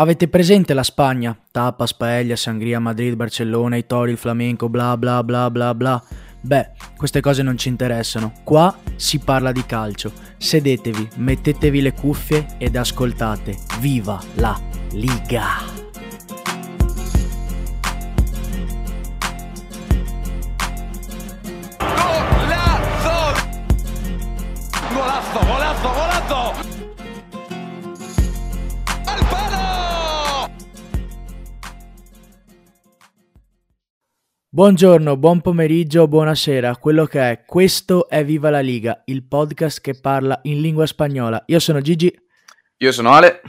Avete presente la Spagna? Tapas, paella, sangria, Madrid, Barcellona, i tori, il flamenco, bla bla bla bla bla. Beh, queste cose non ci interessano. Qua si parla di calcio. Sedetevi, mettetevi le cuffie ed ascoltate. Viva la Liga! Buongiorno, buon pomeriggio, buonasera. Quello che è, questo è Viva la Liga, il podcast che parla in lingua spagnola. Io sono Gigi Io sono Ale.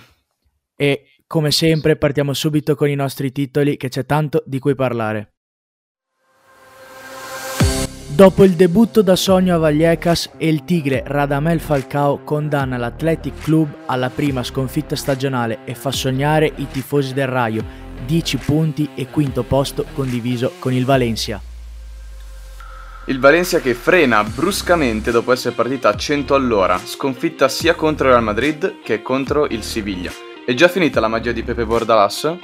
e come sempre partiamo subito con i nostri titoli che c'è tanto di cui parlare. Dopo il debutto da sogno a Vallecas e il tigre Radamel Falcao condanna l'Athletic Club alla prima sconfitta stagionale e fa sognare i tifosi del Raio, 10 punti e quinto posto condiviso con il Valencia. Il Valencia che frena bruscamente dopo essere partita a 100 all'ora, sconfitta sia contro il Real Madrid che contro il Siviglia. È già finita la magia di Pepe Bordalas?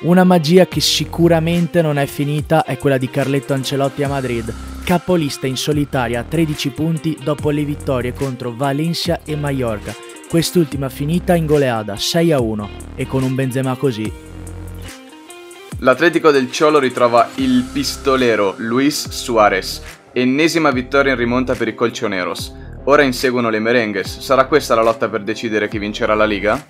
Una magia che sicuramente non è finita è quella di Carletto Ancelotti a Madrid, capolista in solitaria a 13 punti dopo le vittorie contro Valencia e Mallorca, quest'ultima finita in goleada 6 a 1 e con un Benzema così. L'Atletico del Ciolo ritrova il pistolero Luis Suarez, ennesima vittoria in rimonta per i Colchoneros. Ora inseguono le merengues. Sarà questa la lotta per decidere chi vincerà la Liga?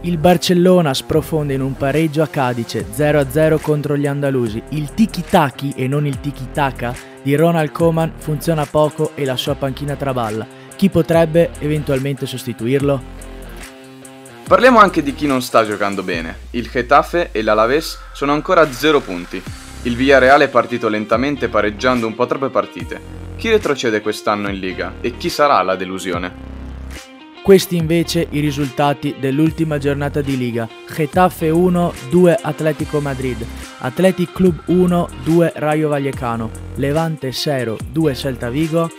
Il Barcellona sprofonda in un pareggio a Cadice 0-0 contro gli andalusi. Il tiki-taki e non il tiki-taka di Ronald Koeman funziona poco e la sua panchina traballa. Chi potrebbe eventualmente sostituirlo? Parliamo anche di chi non sta giocando bene. Il Getafe e l'Alaves sono ancora a 0 punti. Il Villarreal è partito lentamente pareggiando un po' troppe partite. Chi retrocede quest'anno in Liga e chi sarà la delusione? Questi invece i risultati dell'ultima giornata di Liga. Getafe 1, 2 Atletico Madrid, Athletic Club 1, 2 Rayo Vallecano, Levante 0, 2 Celta Vigo,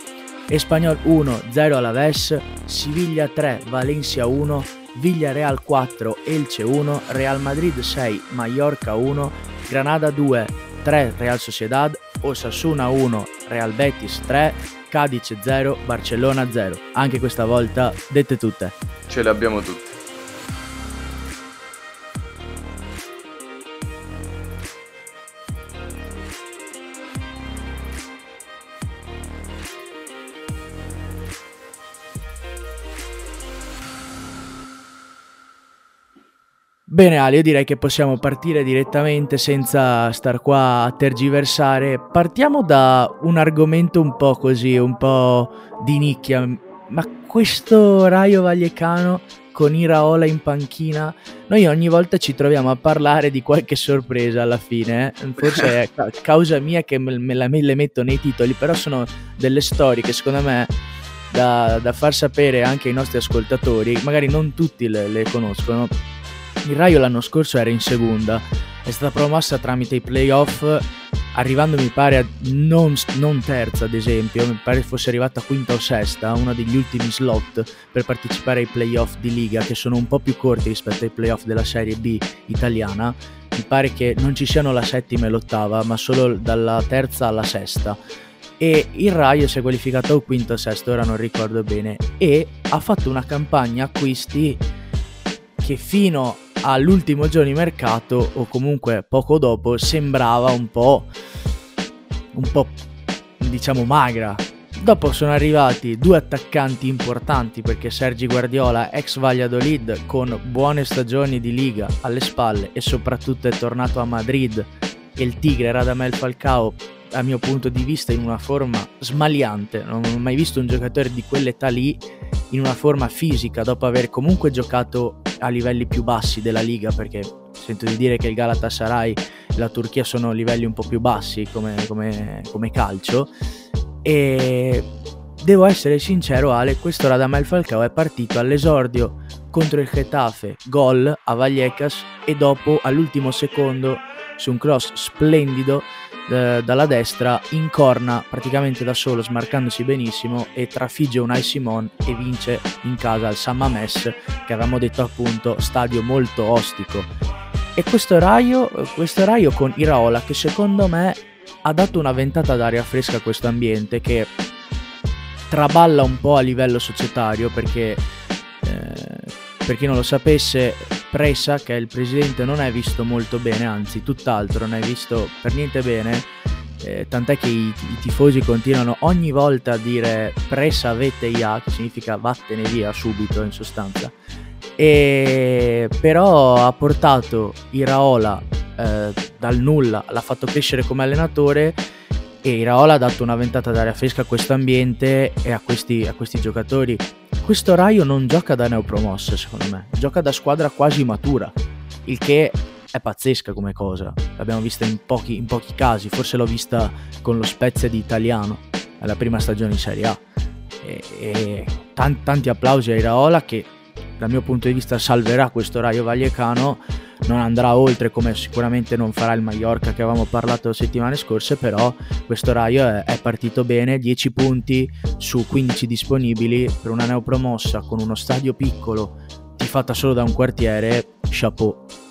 Espanyol 1, 0 Alaves, Siviglia 3, Valencia 1, Villarreal 4, Elche 1, Real Madrid 6, Mallorca 1, Granada 2, 3 Real Sociedad, Osasuna 1, Real Betis 3, Cadice 0, Barcellona 0. Anche questa volta dette tutte. Ce le abbiamo tutte. Bene Ali, io direi che possiamo partire direttamente senza star qua a tergiversare. Partiamo da un argomento un po' così, un po' di nicchia. Ma questo Raio Vallecano con Iraola in panchina, noi ogni volta ci troviamo a parlare di qualche sorpresa alla fine. eh. Forse è ca- causa mia che me, me me le metto nei titoli, però sono delle storie che secondo me da, da far sapere anche ai nostri ascoltatori, magari non tutti le, le conoscono. Il Raio l'anno scorso era in seconda, è stata promossa tramite i playoff, arrivando mi pare a non, non terza ad esempio, mi pare fosse arrivata quinta o sesta, uno degli ultimi slot per partecipare ai playoff di Liga che sono un po' più corti rispetto ai playoff della Serie B italiana. Mi pare che non ci siano la settima e l'ottava, ma solo dalla terza alla sesta. E il Raio si è qualificato al quinto o sesto, ora non ricordo bene, e ha fatto una campagna acquisti che fino all'ultimo giorno di mercato o comunque poco dopo sembrava un po' un po' diciamo magra. Dopo sono arrivati due attaccanti importanti perché Sergi Guardiola, ex Valladolid, con buone stagioni di Liga alle spalle e soprattutto è tornato a Madrid e il Tigre Radamel Falcao, a mio punto di vista, in una forma smaliante. Non ho mai visto un giocatore di quell'età lì in una forma fisica dopo aver comunque giocato a livelli più bassi della Liga perché sento di dire che il Galatasaray e la Turchia sono livelli un po' più bassi come, come- come calcio e devo essere sincero Ale, questo Radamel Falcao è partito all'esordio contro il Getafe, gol a Vallecas e dopo all'ultimo secondo su un cross splendido eh, dalla destra, incorna praticamente da solo, smarcandosi benissimo e trafigge Unai Simon e vince in casa al San Mamés, che avevamo detto appunto stadio molto ostico. E questo raio, questo raio con Iraola che secondo me ha dato una ventata d'aria fresca a questo ambiente che traballa un po' a livello societario perché eh, per chi non lo sapesse Presa che il presidente non è visto molto bene anzi tutt'altro non è visto per niente bene eh, tant'è che i, i, tifosi continuano ogni volta a dire Presa vete ya che significa vattene via subito in sostanza e però ha portato Iraola eh, dal nulla l'ha fatto crescere come allenatore e Iraola ha dato una ventata d'aria fresca a questo ambiente e a questi, a questi giocatori. Questo Raio non gioca da neopromossa, secondo me, gioca da squadra quasi matura, il che è pazzesca come cosa. L'abbiamo vista in pochi, in pochi casi, forse l'ho vista con lo Spezia di Italiano, alla prima stagione in Serie A. E, e tanti, tanti applausi a Iraola che dal mio punto di vista salverà questo Raio Vallecano non andrà oltre come sicuramente non farà il Mallorca che avevamo parlato settimane scorse, però questo Raio è, è partito bene, 10 punti su 15 disponibili per una neopromossa con uno stadio piccolo, fatta solo da un quartiere, chapeau.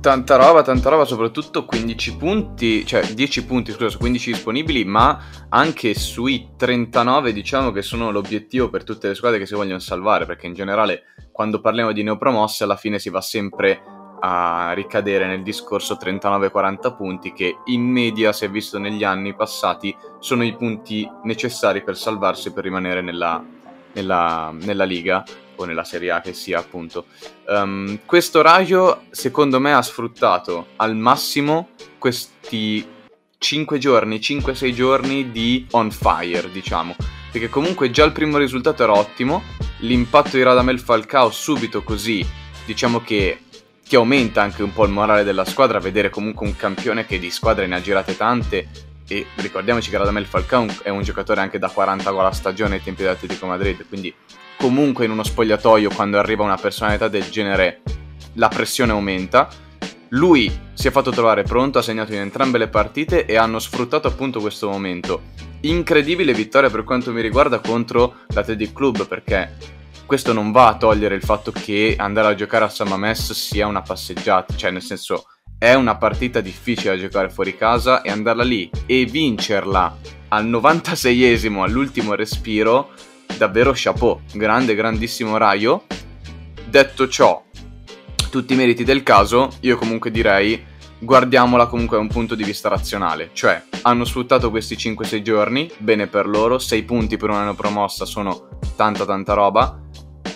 Tanta roba, tanta roba, soprattutto 15 punti, cioè 10 punti, scusa, su 15 disponibili, ma anche sui 39 diciamo che sono l'obiettivo per tutte le squadre che si vogliono salvare, perché in generale quando parliamo di neopromosse alla fine si va sempre a ricadere nel discorso 39-40 punti che in media si è visto negli anni passati sono i punti necessari per salvarsi per rimanere nella, nella, nella Liga o nella Serie A che sia appunto. Um, questo Raggio secondo me ha sfruttato al massimo questi 5 giorni, 5-6 giorni di on fire diciamo, perché comunque già il primo risultato era ottimo, l'impatto di Radamel Falcao subito così diciamo che che aumenta anche un po' il morale della squadra, vedere comunque un campione che di squadre ne ha girate tante e ricordiamoci che Radamel Falcao è un giocatore anche da 40 gol a stagione ai tempi dell'Atletico Madrid, quindi comunque in uno spogliatoio quando arriva una personalità del genere la pressione aumenta. Lui si è fatto trovare pronto, ha segnato in entrambe le partite e hanno sfruttato appunto questo momento. Incredibile vittoria per quanto mi riguarda contro l'Athletic Club perché questo non va a togliere il fatto che andare a giocare a San Mamés sia una passeggiata, cioè nel senso è una partita difficile da giocare fuori casa e andarla lì e vincerla al 96esimo, all'ultimo respiro, davvero chapeau, grande, grandissimo raio. Detto ciò, tutti i meriti del caso, io comunque direi guardiamola comunque da un punto di vista razionale, cioè hanno sfruttato questi 5-6 giorni, bene per loro, 6 punti per un anno promossa sono tanta tanta roba,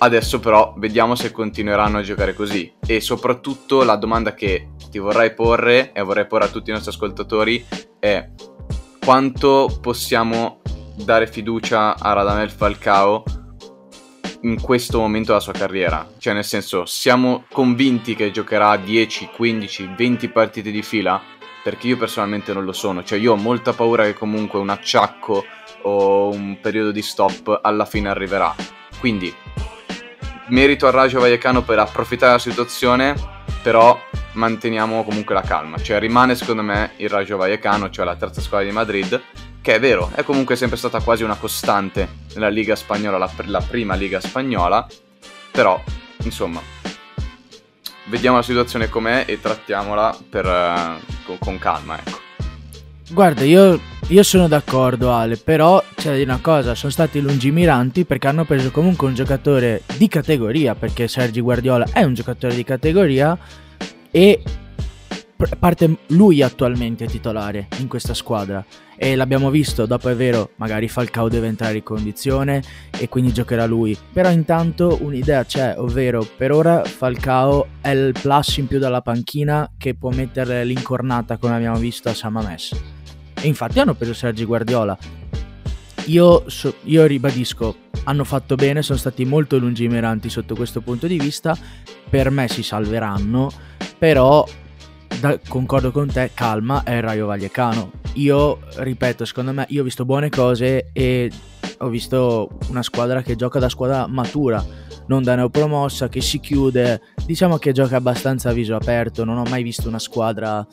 Adesso però vediamo se continueranno a giocare così. E soprattutto la domanda che ti vorrei porre e vorrei porre a tutti i nostri ascoltatori è quanto possiamo dare fiducia a Radamel Falcao in questo momento della sua carriera? Cioè nel senso siamo convinti che giocherà 10, 15, 20 partite di fila? Perché io personalmente non lo sono, cioè io ho molta paura che comunque un acciacco o un periodo di stop alla fine arriverà. Quindi merito al Raggio Vallecano per approfittare della situazione, però manteniamo comunque la calma. Cioè rimane secondo me il Raggio Vallecano, cioè la terza squadra di Madrid, che è vero, è comunque sempre stata quasi una costante nella Liga Spagnola, la, la prima Liga Spagnola, però insomma vediamo la situazione com'è e trattiamola per, uh, con, calma, ecco. Guarda, io, io, sono d'accordo Ale, però c'è una cosa, sono stati lungimiranti perché hanno preso comunque un giocatore di categoria, perché Sergi Guardiola è un giocatore di categoria e parte lui attualmente titolare in questa squadra e l'abbiamo visto, dopo è vero, magari Falcao deve entrare in condizione e quindi giocherà lui, però intanto un'idea c'è, ovvero per ora Falcao è il plus in più dalla panchina che può mettere l'incornata come abbiamo visto a Samamess e infatti hanno preso Sergi Guardiola. Io, so, io ribadisco, hanno fatto bene, sono stati molto lungimiranti sotto questo punto di vista. Per me si salveranno, però da, concordo con te, calma, è il Raio Vallecano. Io, ripeto, secondo me, io ho visto buone cose e ho visto una squadra che gioca da squadra matura, non da neopromossa, che si chiude, diciamo che gioca abbastanza a viso aperto, non ho mai visto una squadra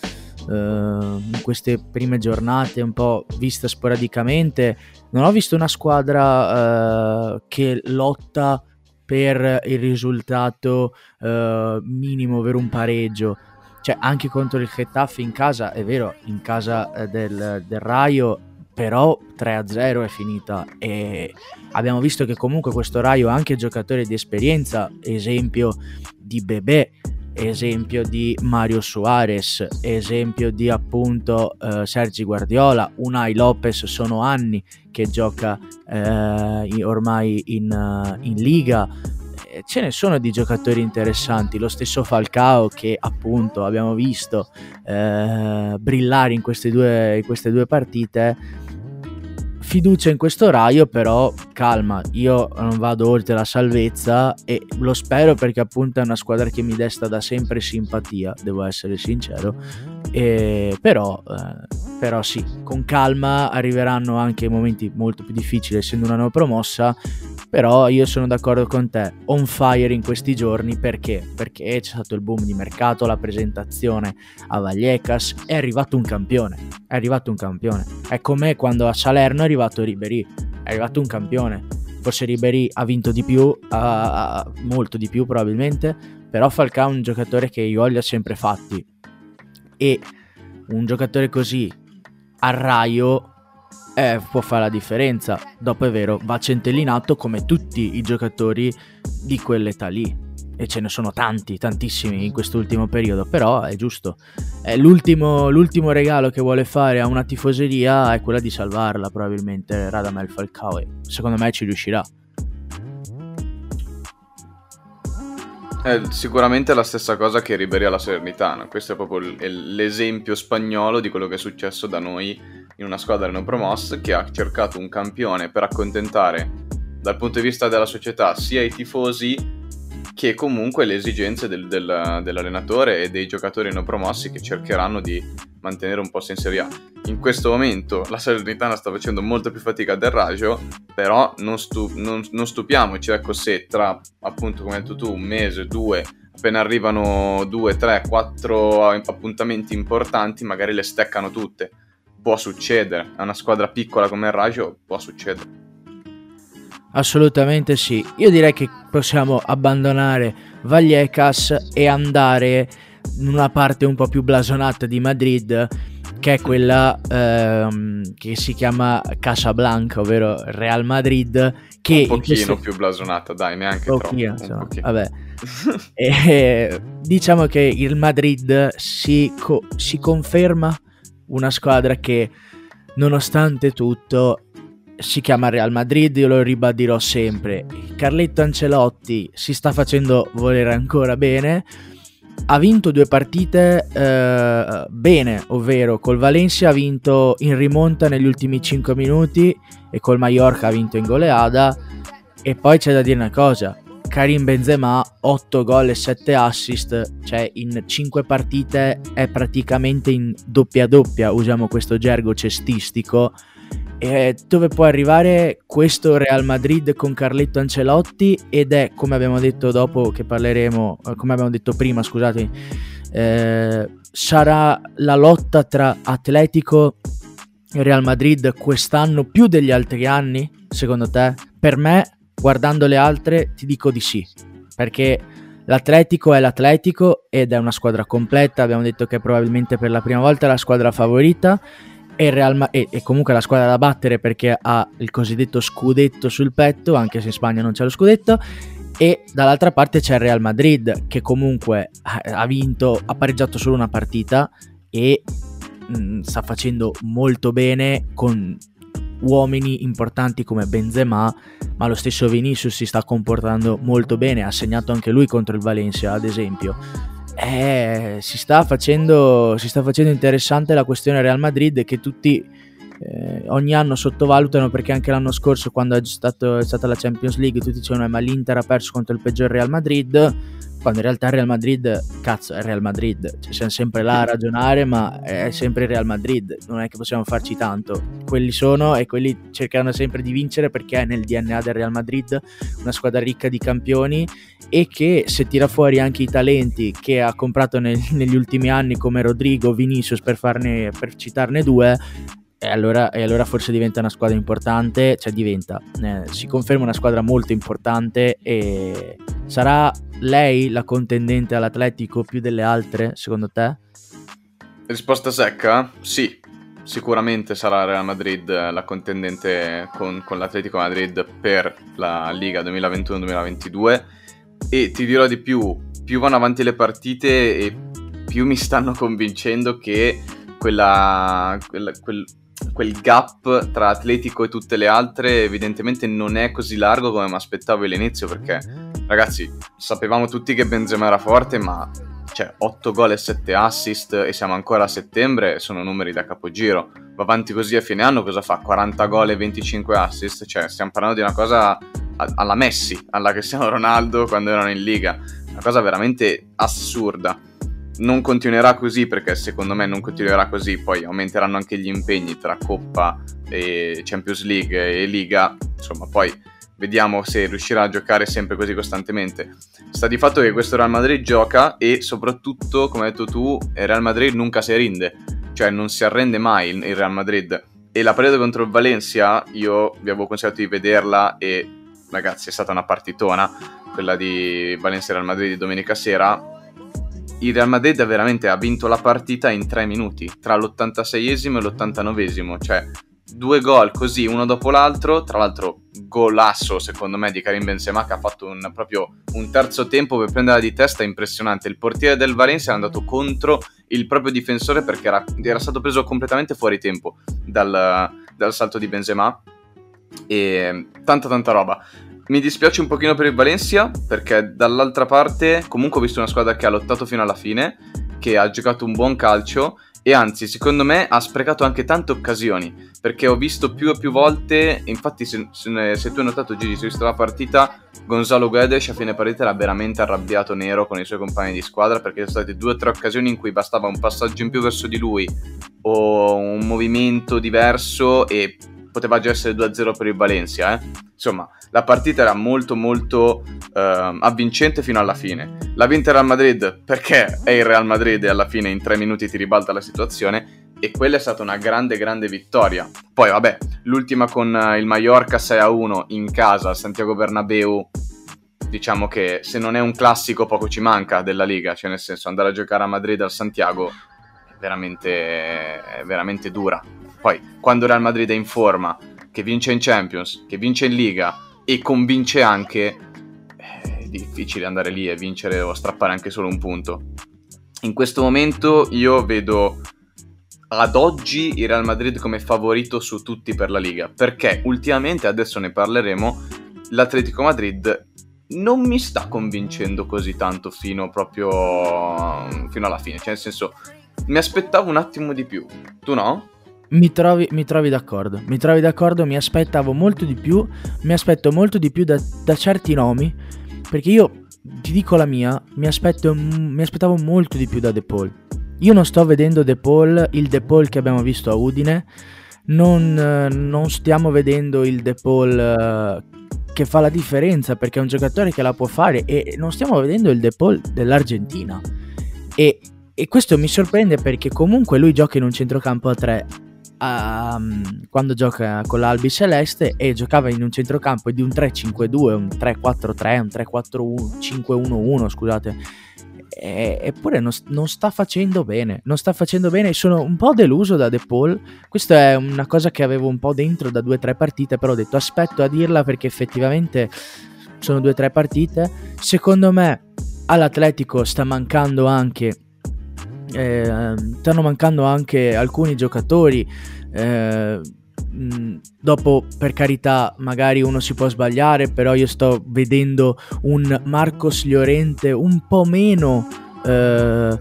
eh, in queste prime giornate un po' viste sporadicamente, non ho visto una squadra eh, che lotta per il risultato eh, minimo, ovvero un pareggio. Cioè, anche contro il Getafe in casa, è vero, in casa eh, del, del Raio però 3-0 è finita. E abbiamo visto che comunque questo Raio ha anche giocatori di esperienza, esempio di Bebè, esempio di Mario Suarez, esempio di appunto eh, Sergi Guardiola, Unai Lopez sono anni che gioca eh, ormai in, in Liga, ce ne sono di giocatori interessanti, lo stesso Falcao che appunto abbiamo visto eh, brillare in queste, due, in queste due partite fiducia in questo Raio, però calma, io non vado oltre la salvezza e lo spero perché appunto è una squadra che mi desta da sempre simpatia, devo essere sincero. E, però, eh, però sì, con calma arriveranno anche momenti molto più difficili essendo una nuova promossa però io sono d'accordo con te, on fire in questi giorni perché? Perché c'è stato il boom di mercato, la presentazione a Vallecas, è arrivato un campione, è arrivato un campione. È come quando a Salerno è arrivato Ribery, è arrivato un campione. Forse Ribery ha vinto di più, uh, molto di più probabilmente, però Falcao è un giocatore che i gol li ha sempre fatti. E un giocatore così a Raio eh, può fare la differenza. Dopo è vero, va centellinato come tutti i giocatori di quell'età lì. E ce ne sono tanti, tantissimi in quest'ultimo periodo, però è giusto. È l'ultimo, l'ultimo regalo che vuole fare a una tifoseria è quella di salvarla, probabilmente, Radamel Falcao. E secondo me ci riuscirà. È sicuramente la stessa cosa che Ribery alla Salernitana. Questo è proprio l'esempio spagnolo di quello che è successo da noi in una squadra non promossa che ha cercato un campione per accontentare dal punto di vista della società sia i tifosi che comunque le esigenze del, del, dell'allenatore e dei giocatori non promossi che cercheranno di mantenere un posto in Serie A. In questo momento la Salernitana sta facendo molto più fatica del Raggio, però non, stu- non, non stupiamoci, ecco se tra appunto come hai detto tu un mese, due, appena arrivano due, tre, quattro appuntamenti importanti magari le steccano tutte può succedere. A una squadra piccola come il Raggio può succedere. Assolutamente sì. Io direi che possiamo abbandonare Vallecas e andare in una parte un po' più blasonata di Madrid, che è quella ehm, che si chiama Casablanca, ovvero Real Madrid. Che un pochino questo... più blasonata, dai, neanche pochino, troppo. Insomma, pochino. Vabbè. e, diciamo che il Madrid si, co- si conferma una squadra che nonostante tutto si chiama Real Madrid, io lo ribadirò sempre. Carletto Ancelotti si sta facendo volere ancora bene. Ha vinto due partite eh, bene, ovvero col Valencia ha vinto in rimonta negli ultimi 5 minuti e col Mallorca ha vinto in goleada. E poi c'è da dire una cosa, Karim Benzema 8 gol e 7 assist, cioè in 5 partite è praticamente in doppia doppia, usiamo questo gergo cestistico. E dove può arrivare questo Real Madrid con Carletto Ancelotti ed è come abbiamo detto dopo che parleremo, eh, come abbiamo detto prima, scusate, eh, sarà la lotta tra Atletico e Real Madrid quest'anno più degli altri anni, secondo te? Per me guardando le altre ti dico di sì, perché l'Atletico è l'Atletico ed è una squadra completa, abbiamo detto che probabilmente per la prima volta è la squadra favorita e, Ma- e, e comunque la squadra da battere perché ha il cosiddetto scudetto sul petto, anche se in Spagna non c'è lo scudetto, e dall'altra parte c'è il Real Madrid che comunque ha vinto, ha pareggiato solo una partita e mh, mm, sta facendo molto bene con uomini importanti come Benzema, ma lo stesso Vinicius si sta comportando molto bene, ha segnato anche lui contro il Valencia, ad esempio. Eh, si, sta facendo, si sta facendo interessante la questione Real Madrid che tutti eh, ogni anno sottovalutano perché anche l'anno scorso quando è, stato, è, stata la Champions League tutti dicevano eh, ma l'Inter ha perso contro il peggior Real Madrid quando in realtà il Real Madrid, cazzo, è Real Madrid, cioè, siamo sempre là a ragionare, ma è sempre il Real Madrid, non è che possiamo farci tanto. Quelli sono e quelli cercheranno sempre di vincere perché è nel DNA del Real Madrid una squadra ricca di campioni e che se tira fuori anche i talenti che ha comprato nel, negli ultimi anni come Rodrigo, Vinicius per, farne, per citarne due, e allora, e allora, forse diventa una squadra importante, cioè diventa, eh, si conferma una squadra molto importante e sarà lei la contendente all'Atletico più delle altre, secondo te? Risposta secca? Sì, sicuramente sarà Real Madrid la contendente con, con l'Atletico Madrid per la Liga 2021-2022 e ti dirò di più, più vanno avanti le partite e più mi stanno convincendo che quella, quella, quel, quel gap tra Atletico e tutte le altre evidentemente non è così largo come mi aspettavo all'inizio perché ragazzi sapevamo tutti che Benzema era forte ma cioè 8 gol e 7 assist e siamo ancora a settembre sono numeri da capogiro. Va avanti così a fine anno cosa fa? 40 gol e 25 assist? Cioè stiamo parlando di una cosa alla Messi alla Cristiano Ronaldo quando erano in Liga. Una cosa veramente assurda non continuerà così perché secondo me non continuerà così, poi aumenteranno anche gli impegni tra Coppa e Champions League e Liga, insomma poi vediamo se riuscirà a giocare sempre così costantemente. Sta di fatto che questo Real Madrid gioca e soprattutto, come hai detto tu, il Real Madrid nunca si rinde, cioè non si arrende mai il Real Madrid. E la partita contro il Valencia, io vi avevo consigliato di vederla e ragazzi è stata una partitona, quella di Valencia-Real Madrid di domenica sera, il Real Madrid veramente ha vinto la partita in tre minuti, tra l'86esimo e l'89esimo, cioè due gol così uno dopo l'altro, tra l'altro golasso secondo me di Karim Benzema che ha fatto un, proprio un terzo tempo per prenderla di testa impressionante, il portiere del Valencia è andato contro il proprio difensore perché era, era stato preso completamente fuori tempo dal, dal salto di Benzema. E tanta tanta roba mi dispiace un pochino per il Valencia perché dall'altra parte comunque ho visto una squadra che ha lottato fino alla fine, che ha giocato un buon calcio e anzi secondo me ha sprecato anche tante occasioni perché ho visto più e più volte, infatti se, se, se tu hai notato Gigi, se hai visto la partita, Gonzalo Guedes a fine partita era veramente arrabbiato nero con i suoi compagni di squadra perché sono state due o tre occasioni in cui bastava un passaggio in più verso di lui o un movimento diverso e poteva già essere 2-0 per il Valencia. Eh? Insomma, la partita era molto molto uh, avvincente fino alla fine. La vinta il Real Madrid perché è il Real Madrid e alla fine in tre minuti ti ribalta la situazione e quella è stata una grande grande vittoria. Poi vabbè, l'ultima con uh, il Mallorca 6-1 in casa Santiago Bernabeu diciamo che se non è un classico poco ci manca della Liga, cioè nel senso andare a giocare a Madrid al Santiago è veramente, è veramente dura. Poi quando Real Madrid è in forma, che vince in Champions, che vince in Liga e convince anche, è difficile andare lì e vincere o strappare anche solo un punto. In questo momento io vedo ad oggi il Real Madrid come favorito su tutti per la Liga, perché ultimamente, adesso ne parleremo, l'Atletico Madrid non mi sta convincendo così tanto fino proprio fino alla fine, cioè nel senso mi aspettavo un attimo di più. Tu no? Mi trovi, mi trovi, d'accordo, mi trovi d'accordo, mi aspettavo molto di più, mi aspetto molto di più da, da certi nomi, perché io ti dico la mia, mi, aspetto, mi aspettavo molto di più da De Paul. Io non sto vedendo De Paul, il De Paul che abbiamo visto a Udine, non, non stiamo vedendo il De Paul eh, che fa la differenza perché è un giocatore che la può fare e non stiamo vedendo il De Paul dell'Argentina. E, e questo mi sorprende perché comunque lui gioca in un centrocampo a 3 um, quando gioca con l'Albi Celeste e giocava in un centrocampo di un 3-5-2, un 3-4-3, un 3-4-5-1-1, scusate. E, eppure non, non, sta facendo bene, non sta facendo bene, sono un po' deluso da De Paul, questa è una cosa che avevo un po' dentro da due o tre partite, però ho detto aspetto a dirla perché effettivamente sono due o tre partite, secondo me all'Atletico sta mancando anche eh, stanno mancando anche alcuni giocatori. Eh, dopo, per carità, magari uno si può sbagliare, però io sto vedendo un Marcos Llorente un po' meno. Eh,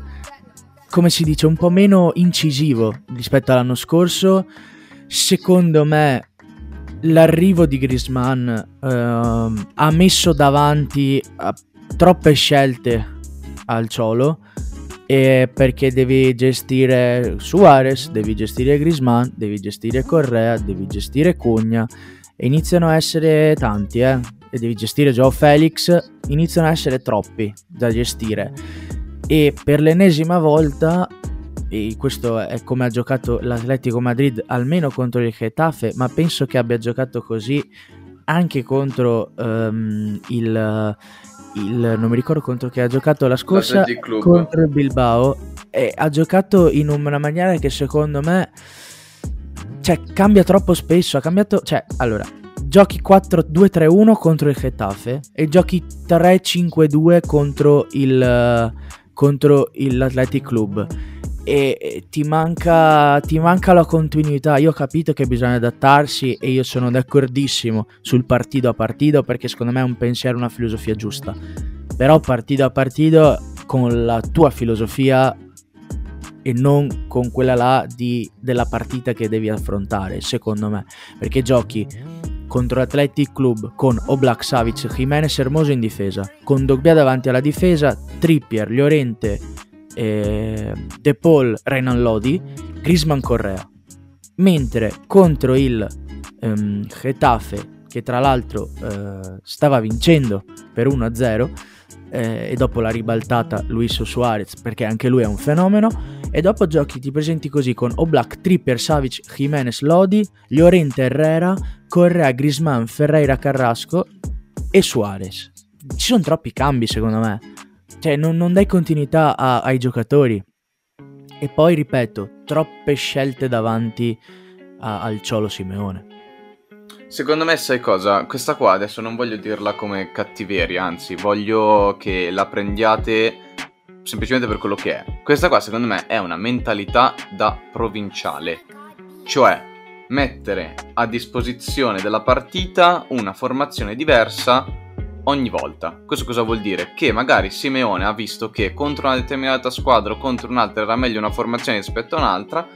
come si dice, un po' meno incisivo rispetto all'anno scorso. Secondo me, l'arrivo di Grisman eh, ha messo davanti troppe scelte al Ciolo e perché devi gestire Suarez, devi gestire Grisman, devi gestire Correa, devi gestire Cugna e iniziano a essere tanti, eh. E devi gestire Joe Felix, iniziano a essere troppi da gestire. E per l'ennesima volta, e questo è come ha giocato l'Atletico Madrid almeno contro il Getafe, ma penso che abbia giocato così anche contro um, il, il, non mi ricordo contro che ha giocato la scorsa contro il Bilbao e ha giocato in una maniera che secondo me cioè cambia troppo spesso ha cambiato cioè allora giochi 4-2-3-1 contro il Getafe e giochi 3-5-2 contro il contro l'Athletic Club e ti manca, ti manca la continuità. Io ho capito che bisogna adattarsi e io sono d'accordissimo sul partito a partito perché secondo me è un pensiero, una filosofia giusta. Però partito a partito con la tua filosofia e non con quella là di, della partita che devi affrontare, secondo me. Perché giochi contro l'Athletic Club con Oblak Savic, Jimenez Hermoso in difesa, con Dogbia davanti alla difesa, Trippier, Llorente eh, De Paul, Renan Lodi, Grisman Correa. Mentre contro il ehm, Getafe, che tra l'altro eh, stava vincendo per 1-0, eh, e dopo la ribaltata Luis Suarez, perché anche lui è un fenomeno, e dopo giochi ti presenti così con Oblak, Tripper, Savic, Jimenez, Lodi, Llorente, Herrera, Correa, Grisman, Ferreira, Carrasco e Suarez. Ci sono troppi cambi secondo me cioè non, non dai continuità a, ai giocatori. E poi ripeto, troppe scelte davanti a, al Ciolo Simeone. Secondo me, sai cosa? Questa qua adesso non voglio dirla come cattiveria, anzi, voglio che la prendiate semplicemente per quello che è. Questa qua, secondo me, è una mentalità da provinciale. Cioè, mettere a disposizione della partita una formazione diversa ogni volta. Questo cosa vuol dire? Che magari Simeone ha visto che contro una determinata squadra o contro un'altra era meglio una formazione rispetto a un'altra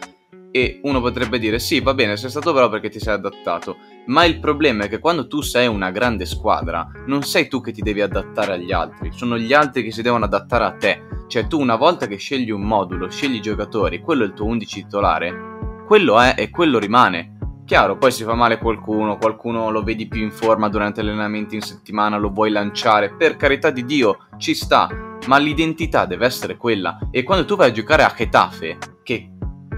e uno potrebbe dire sì, va bene, sei stato bravo perché ti sei adattato, ma il problema è che quando tu sei una grande squadra, non sei tu che ti devi adattare agli altri, sono gli altri che si devono adattare a te. Cioè tu una volta che scegli un modulo, scegli i giocatori, quello è il tuo 11 titolare, quello è e quello rimane. Chiaro, poi si fa male qualcuno, qualcuno lo vedi più in forma durante gli allenamenti in settimana, lo vuoi lanciare, per carità di Dio, ci sta, ma l'identità deve essere quella. E quando tu vai a giocare a Getafe, che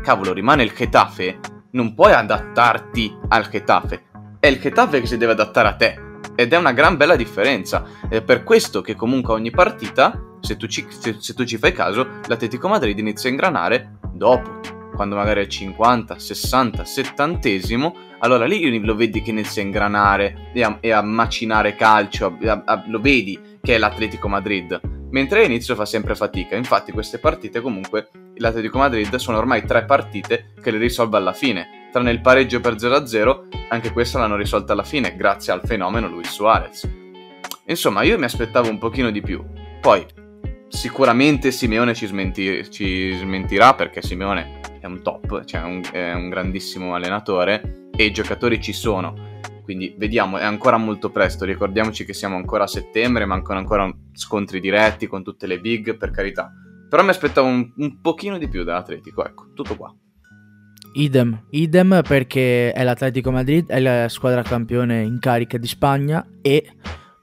cavolo rimane il Getafe, non puoi adattarti al Getafe. È il Getafe che si deve adattare a te. Ed è una gran bella differenza. È per questo che comunque ogni partita, se tu ci, se, se tu ci fai caso, l'Atletico Madrid inizia a ingranare dopo quando magari è 50, 60, 70 allora lì lo vedi che inizia a ingranare e a, e a macinare calcio, a, a, lo vedi che è l'Atletico Madrid, mentre all'inizio fa sempre fatica. Infatti queste partite comunque, l'Atletico Madrid sono ormai tre partite che le risolve alla fine, tranne il pareggio per 0-0, anche questa l'hanno risolta alla fine grazie al fenomeno Luis Suarez. Insomma, io mi aspettavo un pochino di più. Poi, sicuramente Simeone ci, smenti- ci smentirà perché Simeone è un top, cioè un, è un grandissimo allenatore e i giocatori ci sono. Quindi vediamo, è ancora molto presto, ricordiamoci che siamo ancora a settembre, mancano ancora scontri diretti con tutte le big, per carità. Però mi aspettavo un, un pochino di più dall'Atletico, ecco, tutto qua. Idem, idem perché è l'Atletico Madrid, è la squadra campione in carica di Spagna e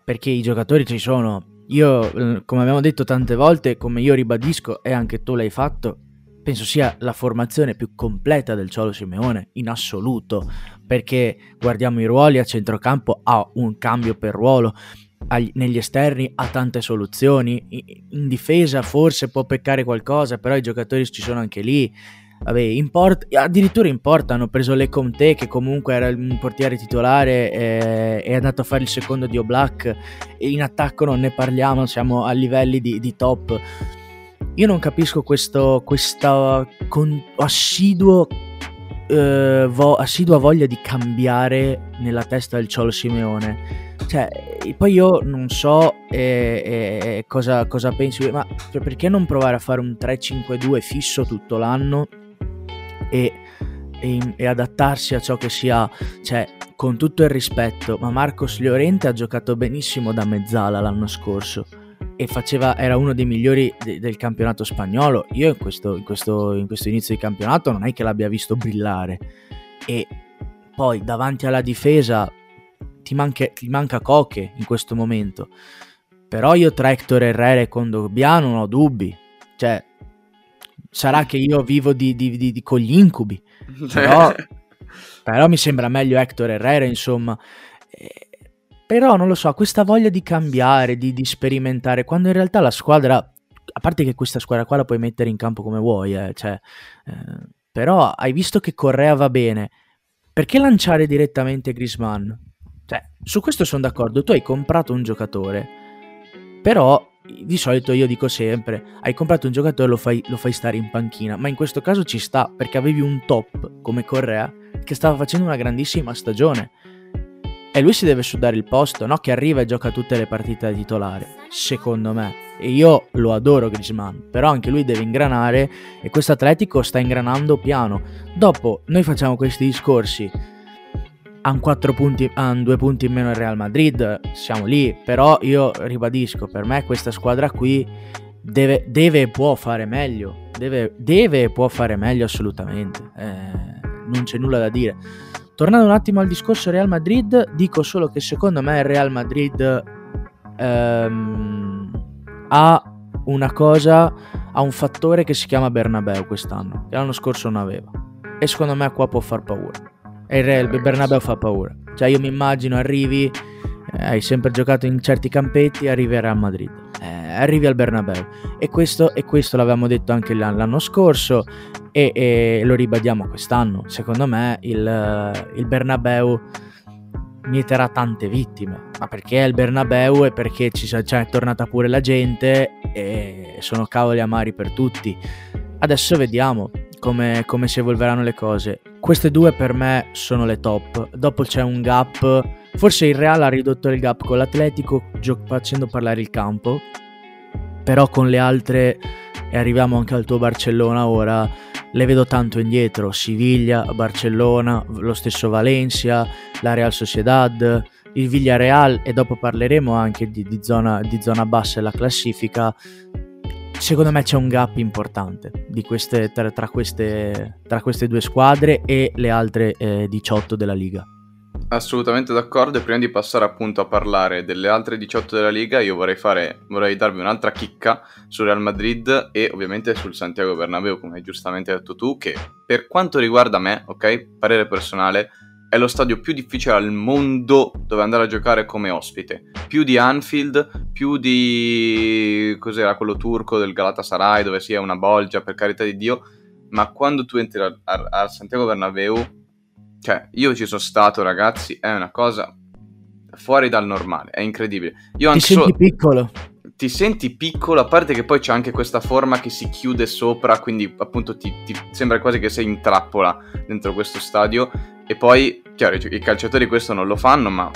perché i giocatori ci sono. Io, eh, come abbiamo detto tante volte, come io ribadisco e anche tu l'hai fatto, penso sia la formazione più completa del Ciolo Simeone in assoluto, perché guardiamo i ruoli a centrocampo, ha un cambio per ruolo, negli esterni ha tante soluzioni, in difesa forse può peccare qualcosa, però i giocatori ci sono anche lì. Vabbè, import- addirittura in porta hanno preso Le Comte che comunque era un portiere titolare e è andato a fare il secondo di Oblak. In attacco non ne parliamo, siamo a livelli di, di top. Io non capisco questo, questa con, assiduo, eh, vo, assidua voglia di cambiare nella testa del Ciolo Simeone. Cioè, poi io non so eh, eh, cosa, cosa, pensi, ma cioè, perché non provare a fare un 3-5-2 fisso tutto l'anno e, e, e adattarsi a ciò che si ha? Cioè, con tutto il rispetto, ma Marcos Llorente ha giocato benissimo da mezzala l'anno scorso e faceva, era uno dei migliori de, del campionato spagnolo. Io in questo, in, questo, in questo inizio di campionato non è che l'abbia visto brillare. E poi davanti alla difesa ti, manche, ti manca Coche in questo momento. Però io tra Hector Herrera e Condogbia non ho dubbi. Cioè, sarà che io vivo di, di, di, con gli incubi. Però, però, mi sembra meglio Hector Herrera, insomma. Eh, però non lo so, questa voglia di cambiare, di, di, sperimentare, quando in realtà la squadra, a parte che questa squadra qua la puoi mettere in campo come vuoi, eh, cioè, eh, però hai visto che Correa va bene, perché lanciare direttamente Grisman? Cioè, su questo sono d'accordo, tu hai comprato un giocatore, però di solito io dico sempre, hai comprato un giocatore lo fai, lo fai stare in panchina, ma in questo caso ci sta, perché avevi un top come Correa che stava facendo una grandissima stagione e lui si deve sudare il posto, no? Che arriva e gioca tutte le partite da titolare, secondo me. E io lo adoro Griezmann, però anche lui deve ingranare e questo Atletico sta ingranando piano. Dopo noi facciamo questi discorsi, hanno punti, han due punti in meno il Real Madrid, siamo lì, però io ribadisco, per me questa squadra qui deve, deve e può fare meglio, deve, deve e può fare meglio assolutamente, eh, non c'è nulla da dire. Tornando un attimo al discorso Real Madrid, dico solo che secondo me il Real Madrid ehm, ha una cosa, ha un fattore che si chiama Bernabeu quest'anno, che l'anno scorso non aveva. E secondo me qua può far paura. E il Real Bernabeu fa paura. Cioè io mi immagino arrivi, eh, hai sempre giocato in certi campetti, arrivi al Real Madrid. Eh, arrivi al Bernabeu. E questo, e questo l'avevamo detto anche l'anno scorso e, e lo ribadiamo quest'anno. Secondo me il, il Bernabeu mieterà tante vittime, ma perché è il Bernabeu e perché ci c'è tornata pure la gente e sono cavoli amari per tutti. Adesso vediamo come, come, si evolveranno le cose. Queste due per me sono le top. Dopo c'è un gap. Forse il Real ha ridotto il gap con l'Atletico gio- facendo parlare il campo. Però con le altre, e arriviamo anche al tuo Barcellona ora, le vedo tanto indietro, Siviglia, Barcellona, lo stesso Valencia, la Real Sociedad, il Villarreal e dopo parleremo anche di, di, zona, di zona bassa e la classifica. Secondo me c'è un gap importante queste, tra, tra, queste, tra, queste, due squadre e le altre eh, 18 della Liga. Assolutamente d'accordo e prima di passare appunto a parlare delle altre 18 della Liga io vorrei, fare, vorrei darvi un'altra chicca sul Real Madrid e ovviamente sul Santiago Bernabeu come hai giustamente detto tu che per quanto riguarda me, ok, parere personale, è lo stadio più difficile al mondo dove andare a giocare come ospite. Più di Anfield, più di... cos'era quello turco del Galatasaray dove sia una bolgia per carità di Dio, ma quando tu entri a, a, a Santiago Bernabeu cioè, io ci sono stato, ragazzi, è una cosa fuori dal normale, è incredibile. Io ti senti so- piccolo. Ti senti piccolo, a parte che poi c'è anche questa forma che si chiude sopra, quindi appunto ti, ti sembra quasi che sei in trappola dentro questo stadio. E poi, chiaro, i calciatori questo non lo fanno, ma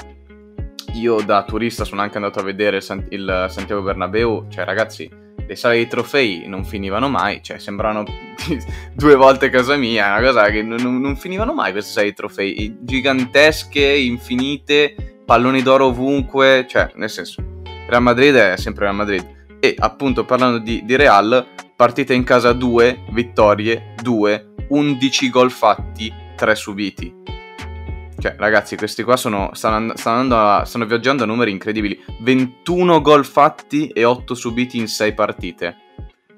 io da turista sono anche andato a vedere il Santiago Bernabeu, cioè ragazzi, le sale dei trofei non finivano mai, cioè sembrano due volte casa mia, una cosa che non, non finivano mai queste sale dei trofei, gigantesche, infinite, palloni d'oro ovunque, cioè nel senso, Real Madrid è sempre Real Madrid. E appunto parlando di, di Real, partite in casa 2, vittorie 2, 11 gol fatti, 3 subiti. Cioè, ragazzi, questi qua sono, stanno, stanno, a, stanno, viaggiando a numeri incredibili. 21 gol fatti e 8 subiti in 6 partite.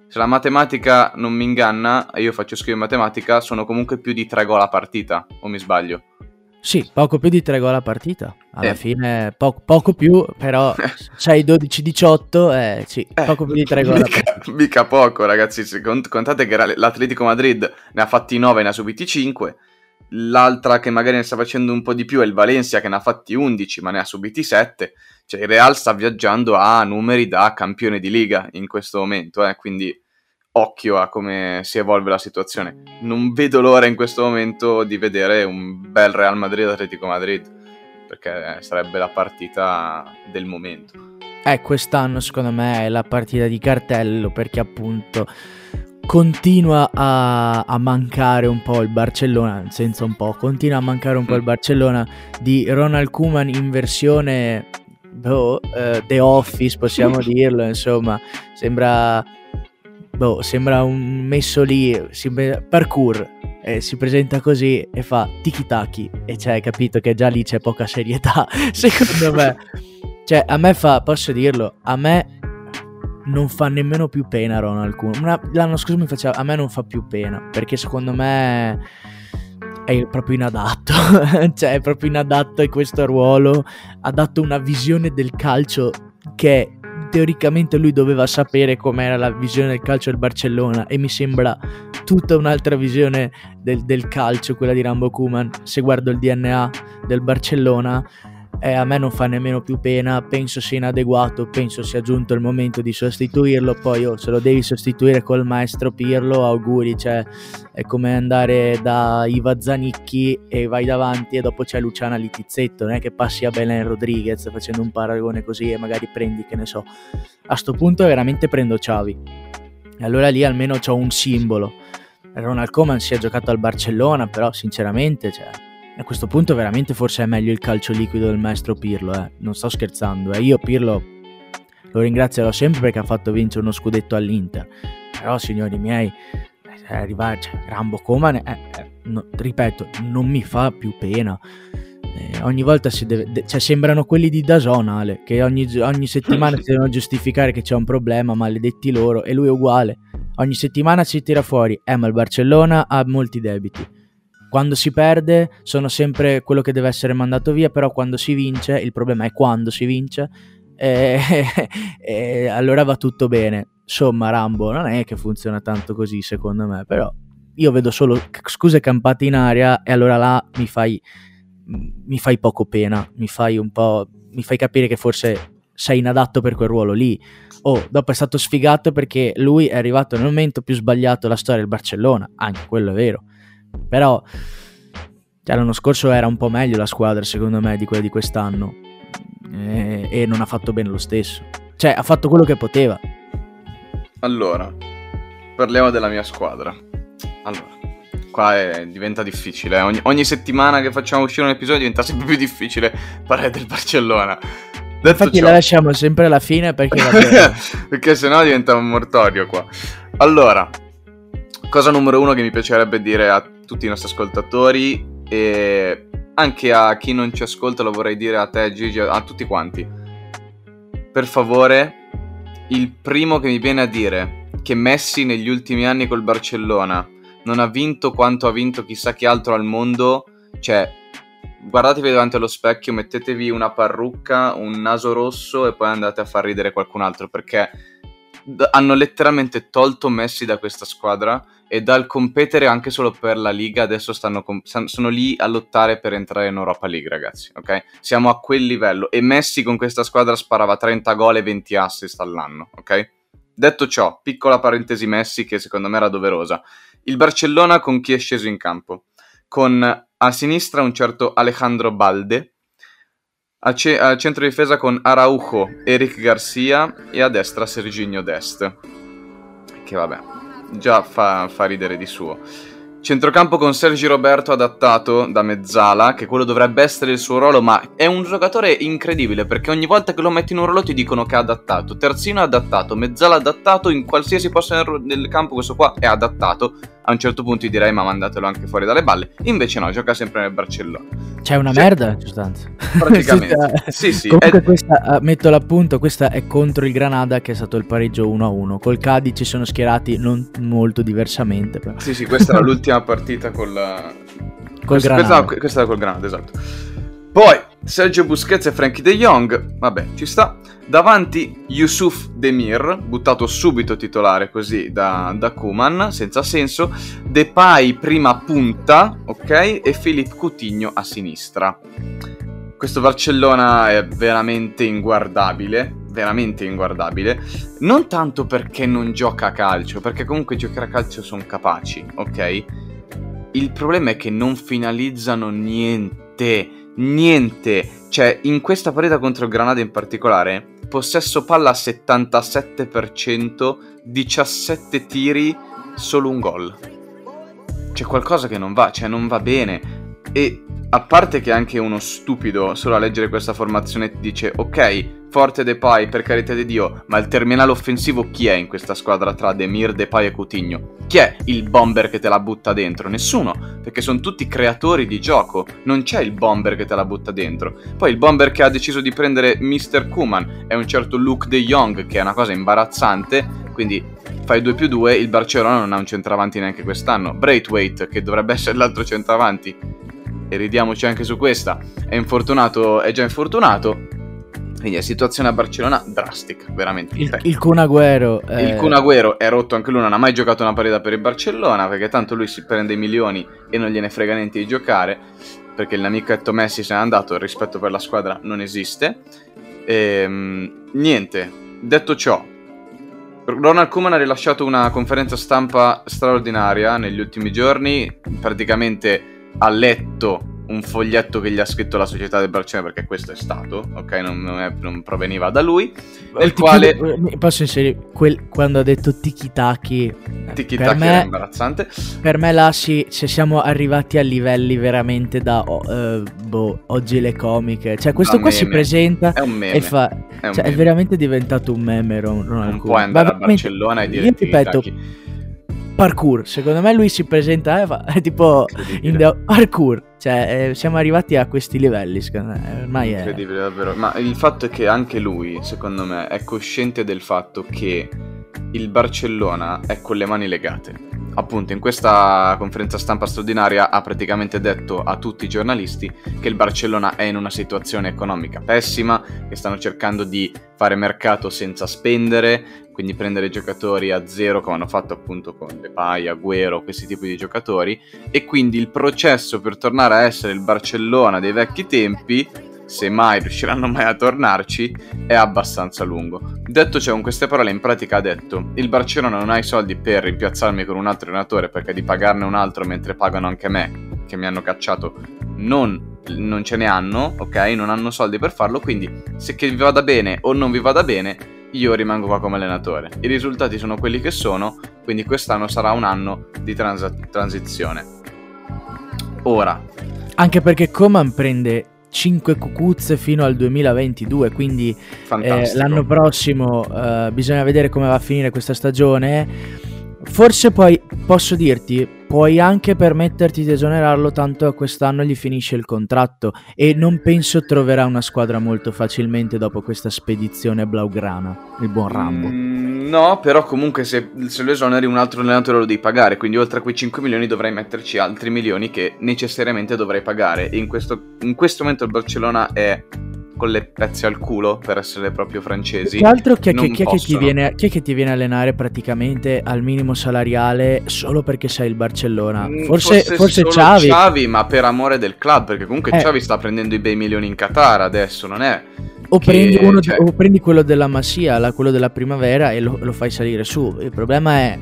Se la matematica non mi inganna, e io faccio schifo in matematica, sono comunque più di 3 gol a partita, o mi sbaglio? Sì, poco più di 3 gol a partita. Alla eh. fine po- poco più, però c'hai 12-18, eh, sì, eh, poco più di 3 gol a partita. Mica poco, ragazzi. Contate che l'Atletico Madrid ne ha fatti 9 e ne ha subiti 5 l'altra che magari ne sta facendo un po' di più è il Valencia che ne ha fatti 11 ma ne ha subiti 7, cioè il Real sta viaggiando a numeri da campione di liga in questo momento, eh, quindi occhio a come si evolve la situazione. Non vedo l'ora in questo momento di vedere un bel Real Madrid-Atletico Madrid, perché sarebbe la partita del momento. Eh, quest'anno secondo me è la partita di cartello perché appunto continua a, a, mancare un po' il Barcellona, nel senso un po', continua a mancare un po' il mm. Barcellona di Ronald Koeman in versione boh, uh, The Office, possiamo dirlo, insomma, sembra, boh, sembra un messo lì, sembra, parkour, eh, si presenta così e fa tiki taki e cioè, hai capito che già lì c'è poca serietà, secondo me. Cioè, a me fa, posso dirlo, a me non fa nemmeno più pena Ronald Koeman. L'anno scorso mi faceva, a me non fa più pena, perché secondo me è proprio inadatto, cioè è proprio inadatto a questo ruolo, ha dato una visione del calcio che teoricamente lui doveva sapere com'era la visione del calcio del Barcellona e mi sembra tutta un'altra visione del, del calcio, quella di Rambo Kuman, se guardo il DNA del Barcellona eh, a me non fa nemmeno più pena, penso sia inadeguato, penso sia giunto il momento di sostituirlo, poi oh, se lo devi sostituire col maestro Pirlo, auguri, cioè è come andare da Iva Zanicchi e vai davanti e dopo c'è Luciana Litizzetto, non è che passi a Belen Rodriguez facendo un paragone così e magari prendi, che ne so, a sto punto veramente prendo Xavi, e allora lì almeno ho un simbolo. Ronald Koeman si è giocato al Barcellona, però sinceramente, cioè, a questo punto veramente forse è meglio il calcio liquido del maestro Pirlo, eh. non sto scherzando, eh. io Pirlo lo ringrazierò sempre perché ha fatto vincere uno scudetto all'Inter, però signori miei, eh, arrivare, cioè, Rambo Coman, eh, eh, no, ripeto, non mi fa più pena. Eh, ogni volta si deve, de- cioè, sembrano quelli di Dazon, Ale, che ogni, ogni settimana si devono giustificare che c'è un problema, maledetti loro, e lui è uguale. Ogni settimana si tira fuori, eh ma il Barcellona ha molti debiti quando si perde sono sempre quello che deve essere mandato via, però quando si vince, il problema è quando si vince, e, e allora va tutto bene. Insomma, Rambo non è che funziona tanto così, secondo me, però io vedo solo scuse campate in aria e allora là mi fai, mi fai poco pena, mi fai un po', mi fai capire che forse sei inadatto per quel ruolo lì. O oh, dopo è stato sfigato perché lui è arrivato nel momento più sbagliato della storia del Barcellona, anche quello è vero però cioè, l'anno scorso era un po' meglio la squadra, secondo me, di quella di quest'anno. E, e non ha fatto bene lo stesso. Cioè, ha fatto quello che poteva. Allora, parliamo della mia squadra. Allora, qua è, diventa difficile. Eh. Ogni, ogni, settimana che facciamo uscire un episodio diventa sempre più difficile parlare del Barcellona. Detto Infatti ciò... la lasciamo sempre alla fine perché... perché sennò diventa un mortorio qua. Allora, cosa numero uno che mi piacerebbe dire a tutti i nostri ascoltatori e anche a chi non ci ascolta lo vorrei dire a te Gigi, a tutti quanti. Per favore, il primo che mi viene a dire che Messi negli ultimi anni col Barcellona non ha vinto quanto ha vinto chissà chi altro al mondo, cioè guardatevi davanti allo specchio, mettetevi una parrucca, un naso rosso e poi andate a far ridere qualcun altro perché hanno letteralmente tolto Messi da questa squadra e dal competere anche solo per la Liga adesso stanno com- sono lì a lottare per entrare in Europa League ragazzi ok? Siamo a quel livello e Messi con questa squadra sparava 30 gol e 20 assist all'anno ok? Detto ciò piccola parentesi Messi che secondo me era doverosa. Il Barcellona con chi è sceso in campo? Con a sinistra un certo Alejandro Balde a, ce- a centro difesa con Araujo, Eric Garcia e a destra Serginho Dest che vabbè già fa, fa ridere di suo. Centrocampo con Sergi Roberto adattato da Mezzala, che quello dovrebbe essere il suo ruolo, ma è un giocatore incredibile perché ogni volta che lo metti in un ruolo ti dicono che è adattato. Terzino è adattato, Mezzala adattato, in qualsiasi posto nel campo questo qua è adattato. A un certo punto ti direi ma mandatelo anche fuori dalle balle. Invece no, gioca sempre nel Barcellona. C'è una cioè, merda in sostanza. Praticamente. sì, sì. Comunque è... questa, uh, metto l'appunto, questa è contro il Granada che è stato il pareggio 1-1. Col Cadi ci sono schierati non molto diversamente. Però. Sì, sì, questa era l'ultima partita col... Col questa, Granada. Questa, questa era col Granada, esatto. Poi Sergio Busquets e Frankie De Jong, vabbè, ci sta. Davanti Yusuf Demir, buttato subito titolare così da, da Kuman, senza senso. Depay prima punta, ok? E Philippe Coutinho a sinistra. Questo Barcellona è veramente inguardabile, veramente inguardabile. Non tanto perché non gioca a calcio, perché comunque giocare a calcio sono capaci, ok? Il problema è che non finalizzano niente, niente. Cioè, in questa partita contro il Granada in particolare, possesso palla 77%, 17 tiri, solo un gol. C'è qualcosa che non va, cioè non va bene. E a parte che anche uno stupido solo a leggere questa formazione dice ok, forte Depay per carità di Dio, ma il terminale offensivo chi è in questa squadra tra Demir, Depay e Coutinho? Chi è il bomber che te la butta dentro? Nessuno, perché sono tutti creatori di gioco, non c'è il bomber che te la butta dentro. Poi il bomber che ha deciso di prendere Mr. Kuman è un certo Luke De Jong, che è una cosa imbarazzante, quindi fai 2 più 2, il Barcellona non ha un centravanti neanche quest'anno. Braithwaite, che dovrebbe essere l'altro centravanti, e ridiamoci anche su questa, è infortunato, è già infortunato. Quindi è situazione a Barcellona drastica, veramente. Il, il Kun Agüero, eh... il è rotto anche lui, non ha mai giocato una partita per il Barcellona perché tanto lui si prende i milioni e non gliene frega niente di giocare perché l'amichetto Messi se n'è andato, il rispetto per la squadra non esiste. E, ehm, niente, detto ciò, Ronald Koeman ha rilasciato una conferenza stampa straordinaria negli ultimi giorni, praticamente ha letto un foglietto che gli ha scritto la società del Barcellona perché questo è stato, ok? Non, non, è, non proveniva da lui. Nel quale... Posso inserire quel, quando ha detto tiki-taki? Tiki-taki me, era imbarazzante. Per me là sì, se siamo arrivati a livelli veramente da uh, boh, oggi le comiche. Cioè questo da qua meme. si presenta è un meme. e fa... È, cioè, è veramente diventato un meme. Non, non puoi andare a Barcellona e dire... Io ripeto... parkour. Secondo me lui si presenta e fa è tipo in the parkour. Cioè, eh, siamo arrivati a questi livelli, secondo me. Ormai è incredibile davvero. Ma il fatto è che anche lui, secondo me, è cosciente del fatto che il Barcellona è con le mani legate. Appunto, in questa conferenza stampa straordinaria ha praticamente detto a tutti i giornalisti che il Barcellona è in una situazione economica pessima, che stanno cercando di fare mercato senza spendere, quindi prendere giocatori a zero come hanno fatto appunto con Depay, Agüero, questi tipi di giocatori. E quindi il processo per tornare a essere il Barcellona dei vecchi tempi se mai riusciranno mai a tornarci, è abbastanza lungo. Detto ciò, con queste parole, in pratica ha detto: Il Barcellona non ha i soldi per rimpiazzarmi con un altro allenatore perché di pagarne un altro mentre pagano anche me, che mi hanno cacciato, non, non ce ne hanno, ok? Non hanno soldi per farlo. Quindi, se che vi vada bene o non vi vada bene, io rimango qua come allenatore. I risultati sono quelli che sono, quindi quest'anno sarà un anno di trans- transizione. Ora. Anche perché Coman prende 5 cucuzze fino al 2022, quindi eh, l'anno prossimo eh, bisogna vedere come va a finire questa stagione Forse poi posso dirti, puoi anche permetterti di esonerarlo tanto a quest'anno gli finisce il contratto e non penso troverà una squadra molto facilmente dopo questa spedizione blaugrana, il buon Rambo. Mm, no, però comunque se, se lo esoneri un altro allenatore lo devi pagare, quindi oltre a quei 5 milioni dovrai metterci altri milioni che necessariamente dovrai pagare. E in questo, in questo momento il Barcellona è con le pezze al culo per essere proprio francesi. Tra l'altro, chi, chi, chi, è che viene, chi, è che ti viene a allenare praticamente al minimo salariale solo perché sei il Barcellona? Mm, forse, forse, forse Xavi. Xavi, ma per amore del club, perché comunque eh. Xavi sta prendendo i bei milioni in Qatar adesso, non è. O, che, prendi, uno, cioè... o prendi, quello della Massia, la, quello della primavera e lo, lo fai salire su. Il problema è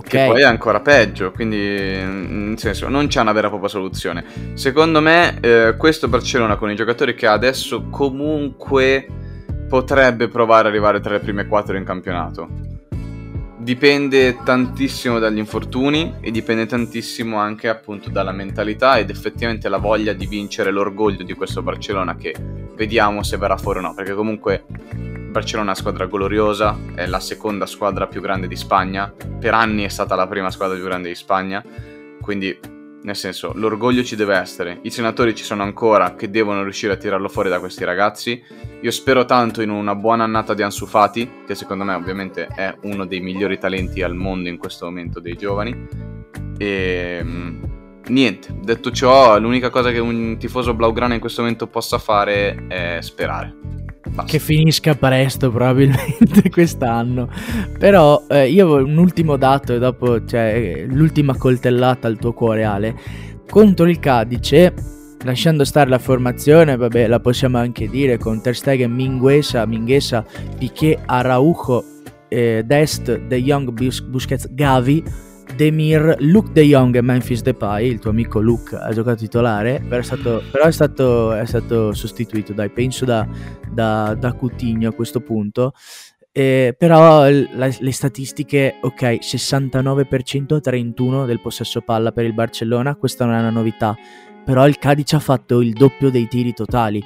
Okay. Che poi è ancora peggio, quindi nel senso non c'è una vera e propria soluzione. Secondo me eh, questo Barcellona con i giocatori che ha adesso comunque potrebbe provare ad arrivare tra le prime quattro in campionato. Dipende tantissimo dagli infortuni e dipende tantissimo anche appunto dalla mentalità ed effettivamente la voglia di vincere l'orgoglio di questo Barcellona che vediamo se verrà fuori o no, perché comunque Barcellona è una squadra gloriosa, è la seconda squadra più grande di Spagna, per anni è stata la prima squadra più grande di Spagna, quindi nel senso l'orgoglio ci deve essere, i senatori ci sono ancora che devono riuscire a tirarlo fuori da questi ragazzi, io spero tanto in una buona annata di Ansu Fati, che secondo me ovviamente è uno dei migliori talenti al mondo in questo momento dei giovani, e ehm, niente, detto ciò l'unica cosa che un tifoso blaugrana in questo momento possa fare è sperare. Che finisca presto probabilmente quest'anno. Però eh, io ho un ultimo dato e dopo cioè, l'ultima coltellata al tuo cuore Ale. Contro il Cadice, lasciando stare la formazione, vabbè la possiamo anche dire con Ter Stegen, Minguesa, Minguesa, Piquet, Araujo, eh, Dest, De Jong, Busquets, Gavi Demir, Luke De Jong e Memphis Depay, il tuo amico Luke ha giocato titolare, però è stato, però è stato, è stato sostituito, dai, penso da, da, da Coutinho a questo punto. Eh, però la, le statistiche, ok, 69% 31 del possesso palla per il Barcellona, questa non è una novità, però il Cadice ha fatto il doppio dei tiri totali,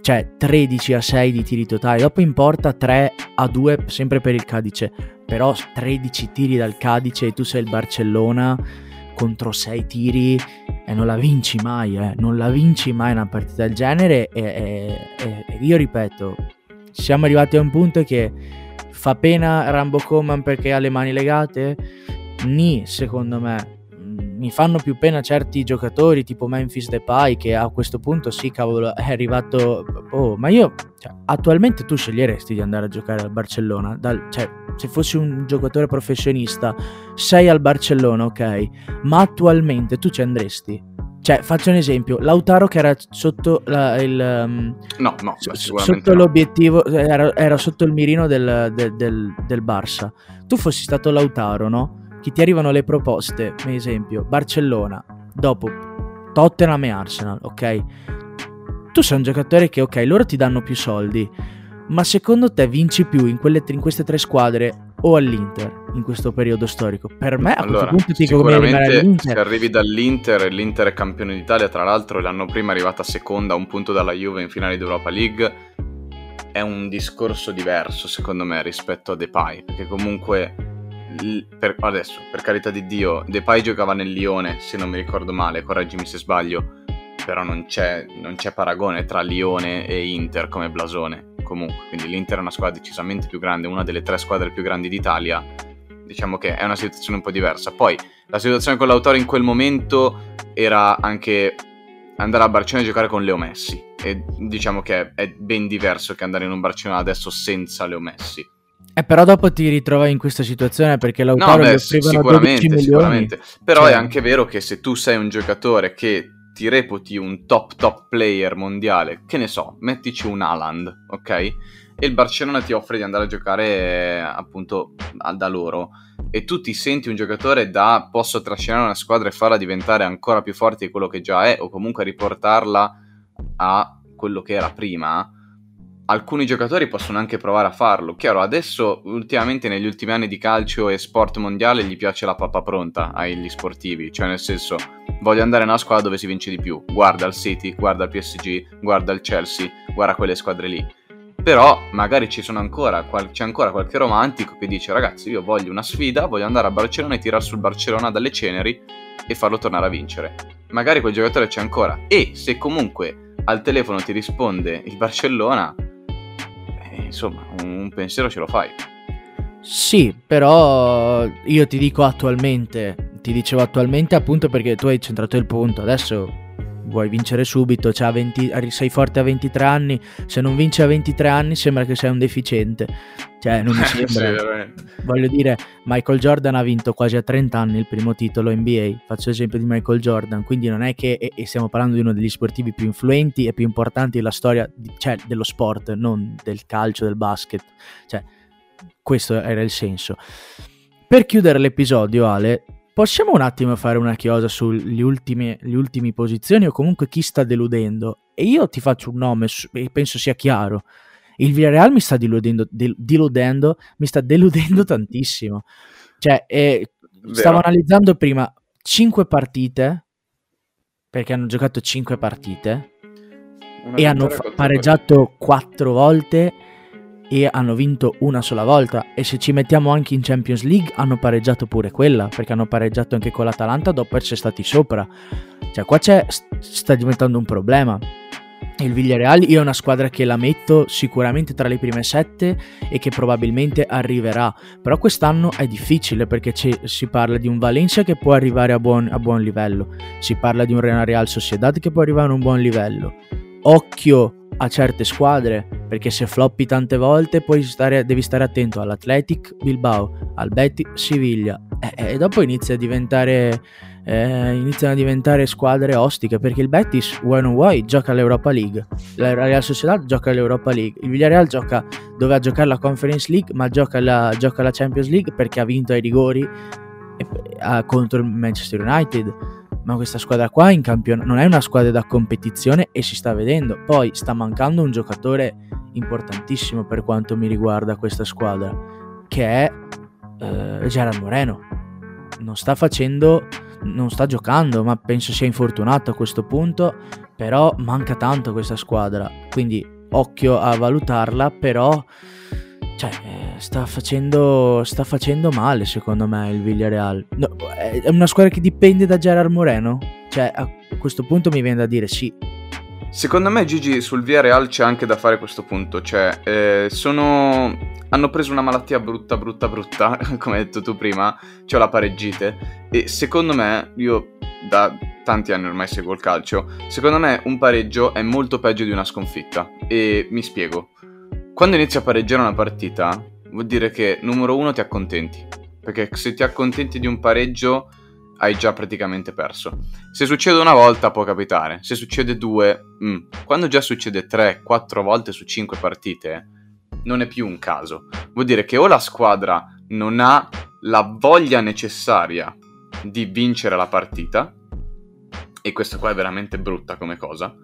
cioè 13 a 6 di tiri totali, dopo in porta 3 a 2 sempre per il Cadice, però 13 tiri dal Cadice e tu sei il Barcellona contro 6 tiri e non la vinci mai, eh. non la vinci mai una partita del genere e, e, e io ripeto, siamo arrivati a un punto che fa pena Rambo Coman perché ha le mani legate? Ni, secondo me. Mi fanno più pena certi giocatori tipo Memphis Depay che a questo punto sì, cavolo, è arrivato... Oh, ma io... Cioè, attualmente tu sceglieresti di andare a giocare al Barcellona? Dal, cioè, se fossi un giocatore professionista, sei al Barcellona, ok? Ma attualmente tu ci andresti? Cioè, faccio un esempio, Lautaro che era sotto la, il... Um, no, no, so, sotto no. l'obiettivo, era, era, sotto il mirino del, del, del, del, Barça. Tu fossi stato Lautaro, no? Che ti arrivano le proposte, per esempio, Barcellona, dopo Tottenham e Arsenal, ok? Tu sei un giocatore che, ok, loro ti danno più soldi, ma secondo te vinci più in, quelle, in queste tre squadre o all'Inter in questo periodo storico? Per me a allora, questo punto ti sicuramente all'Inter. se arrivi dall'Inter e l'Inter è campione d'Italia, tra l'altro l'anno prima è arrivata seconda a un punto dalla Juve in finale d'Europa League, è un discorso diverso secondo me rispetto a Depay, perché comunque per, adesso, per carità di Dio, Depay giocava nel Lione, se non mi ricordo male, correggimi se sbaglio, però non c'è, non c'è paragone tra Lione e Inter come blasone comunque, quindi l'Inter è una squadra decisamente più grande, una delle tre squadre più grandi d'Italia, diciamo che è una situazione un po' diversa. Poi la situazione con l'autore in quel momento era anche andare a Barcellona e giocare con Leo Messi e diciamo che è ben diverso che andare in un Barcellona adesso senza Leo Messi. Eh, però dopo ti ritrovi in questa situazione perché l'autore no, beh, sicuramente, sicuramente. Però cioè... è anche vero che se tu sei un giocatore che ti reputi un top top player mondiale, che ne so, mettici un Haaland, ok? E il Barcellona ti offre di andare a giocare appunto da loro e tu ti senti un giocatore da posso trascinare una squadra e farla diventare ancora più forte di quello che già è o comunque riportarla a quello che era prima alcuni giocatori possono anche provare a farlo. Chiaro, adesso, ultimamente, negli ultimi anni di calcio e sport mondiale, gli piace la pappa pronta agli sportivi. Cioè, nel senso, voglio andare in una squadra dove si vince di più. Guarda il City, guarda il PSG, guarda il Chelsea, guarda quelle squadre lì. Però magari ancora, c'è ancora qualche romantico che dice ragazzi io voglio una sfida, voglio andare a Barcellona e tirare sul Barcellona dalle ceneri e farlo tornare a vincere. Magari quel giocatore c'è ancora. E se comunque al telefono ti risponde il Barcellona, insomma, un pensiero ce lo fai. Sì, però io ti dico attualmente, ti dicevo attualmente appunto perché tu hai centrato il punto, adesso vuoi vincere subito, cioè 20, sei forte a 23 anni, se non vinci a 23 anni sembra che sei un deficiente, cioè non mi sembra. sì, Voglio dire, Michael Jordan ha vinto quasi a 30 anni il primo titolo NBA, faccio l'esempio di Michael Jordan, quindi non è che, e, stiamo parlando di uno degli sportivi più influenti e più importanti della storia, cioè dello sport, non del calcio, del basket, cioè questo era il senso. Per chiudere l'episodio, Ale, Possiamo un attimo fare una chiosa sulle ultime, ultime posizioni o comunque chi sta deludendo? E io ti faccio un nome e penso sia chiaro. Il Villarreal mi sta deludendo, del, deludendo mi sta deludendo tantissimo. Cioè, eh, stavo analizzando prima 5 partite, perché hanno giocato 5 partite, una e hanno pareggiato 4 volte e hanno vinto una sola volta. E se ci mettiamo anche in Champions League hanno pareggiato pure quella perché hanno pareggiato anche con l'Atalanta dopo essere stati sopra. Cioè qua sta diventando un problema. Il Villarreal io è una squadra che la metto sicuramente tra le prime sette e che probabilmente arriverà. Però quest'anno è difficile perché si parla di un Valencia che può arrivare a buon, a buon livello. Si parla di un Real Sociedad che può arrivare a un buon livello. Occhio a certe squadre, perché se floppi tante volte stare, devi stare attento all'Athletic Bilbao, al Betis Siviglia. E, e dopo inizia a diventare, eh, iniziano a diventare squadre ostiche perché il Betis, vuoi non vuoi, gioca all'Europa League, la Real Sociedad gioca all'Europa League, il Villarreal gioca, doveva giocare la Conference League ma gioca la, gioca la Champions League perché ha vinto ai rigori e, a, contro il Manchester United ma questa squadra qua in campion- non è una squadra da competizione e si sta vedendo. Poi sta mancando un giocatore importantissimo per quanto mi riguarda questa squadra, che è eh, Gerard Moreno. Non sta facendo, non sta giocando, ma penso sia infortunato a questo punto, però manca tanto questa squadra, quindi occhio a valutarla, però cioè, eh, sta facendo, sta facendo male secondo me il Villarreal. No, è una squadra che dipende da Gerard Moreno? Cioè, a questo punto mi viene da dire sì. Secondo me Gigi sul Villarreal c'è anche da fare questo punto, cioè eh, sono... hanno preso una malattia brutta brutta brutta, come hai detto tu prima, cioè la pareggite, e secondo me, io da tanti anni ormai seguo il calcio, secondo me un pareggio è molto peggio di una sconfitta, e mi spiego. Quando inizi a pareggiare una partita, vuol dire che numero uno ti accontenti, perché se ti accontenti di un pareggio hai già praticamente perso. Se succede una volta può capitare, se succede due, mm. quando già succede tre, quattro volte su cinque partite, non è più un caso. Vuol dire che o la squadra non ha la voglia necessaria di vincere la partita, e questa qua è veramente brutta come cosa,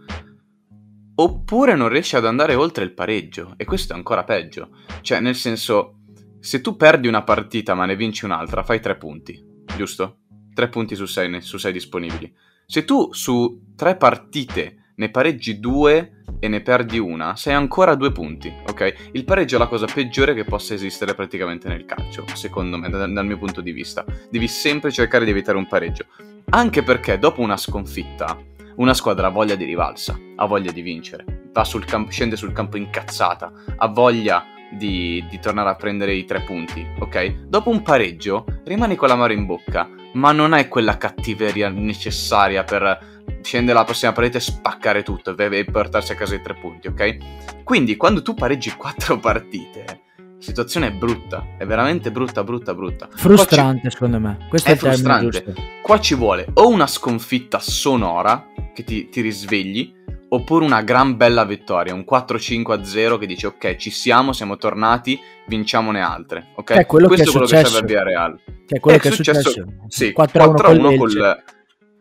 oppure non riesce ad andare oltre il pareggio, e questo è ancora peggio. Cioè, nel senso, se tu perdi una partita ma ne vinci un'altra, fai tre punti, giusto? 3 punti su 6, su 6 disponibili. Se tu su 3 partite ne pareggi 2 e ne perdi una, sei ancora a 2 punti, ok? Il pareggio è la cosa peggiore che possa esistere praticamente nel calcio, secondo me, dal, dal mio punto di vista. Devi sempre cercare di evitare un pareggio. Anche perché dopo una sconfitta, una squadra ha voglia di rivalsa, ha voglia di vincere, sul campo, scende sul campo incazzata, ha voglia di, di, tornare a prendere i tre punti, ok? Dopo un pareggio rimani con la l'amaro in bocca, ma non hai quella cattiveria necessaria per scendere alla prossima parete e spaccare tutto e portarsi a casa i tre punti, ok? Quindi quando tu pareggi quattro partite, situazione è brutta, è veramente brutta, brutta, brutta. Frustrante ci... secondo me, questo è, è frustrante. Qua ci vuole o una sconfitta sonora che ti, ti risvegli, oppure una gran bella vittoria, un 4-5-0 che dice ok, ci siamo, siamo tornati, vinciamone altre. Ok? È quello Questo che è quello successo. che serve a Via Real. Che è quello è che è successo. successo. Sì, 4-1, 4-1 con, col,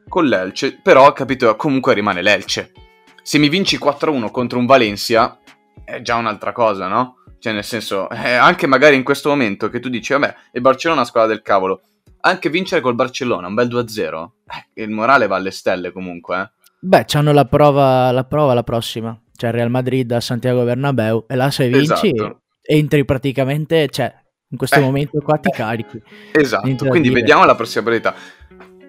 con l'Elce, però capito, comunque rimane l'Elce. Se mi vinci 4-1 contro un Valencia è già un'altra cosa, no? Cioè, nel senso, eh, anche magari in questo momento che tu dici, vabbè, il Barcellona è una squadra del cavolo. Anche vincere col Barcellona, un bel 2-0, eh, il morale va alle stelle comunque, eh. Beh, c'hanno la prova, la prova la prossima. Cioè Real Madrid a Santiago Bernabeu e là se vinci esatto. entri praticamente, cioè in questo eh, momento qua ti carichi. Esatto, quindi vediamo la prossima partita.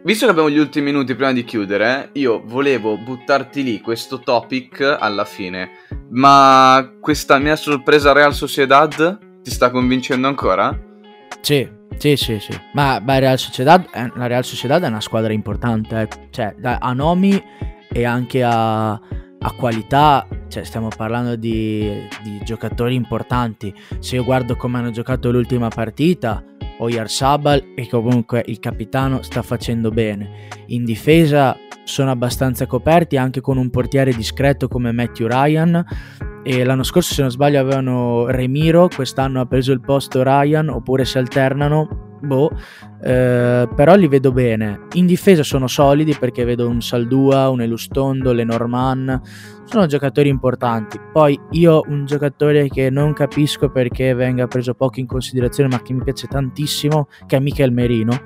Visto che abbiamo gli ultimi minuti prima di chiudere, io volevo buttarti lì questo topic alla fine. Ma questa mia sorpresa Real Sociedad ti sta convincendo ancora? Sì, sì, sì, sì. Ma beh, Real Sociedad, eh, la Real Sociedad è una squadra importante, eh. cioè ha nomi e anche a, a qualità, cioè stiamo parlando di, di, giocatori importanti. Se io guardo come hanno giocato l'ultima partita, Oyar Sabal e comunque il capitano sta facendo bene. In difesa sono abbastanza coperti anche con un portiere discreto come Matthew Ryan e l'anno scorso se non sbaglio avevano Remiro, quest'anno ha preso il posto Ryan oppure si alternano boh, eh, però li vedo bene. In difesa sono solidi perché vedo un Saldua, un Elustondo, Lenormand, sono giocatori importanti. Poi io un giocatore che non capisco perché venga preso poco in considerazione, ma che mi piace tantissimo, che è Michel Merino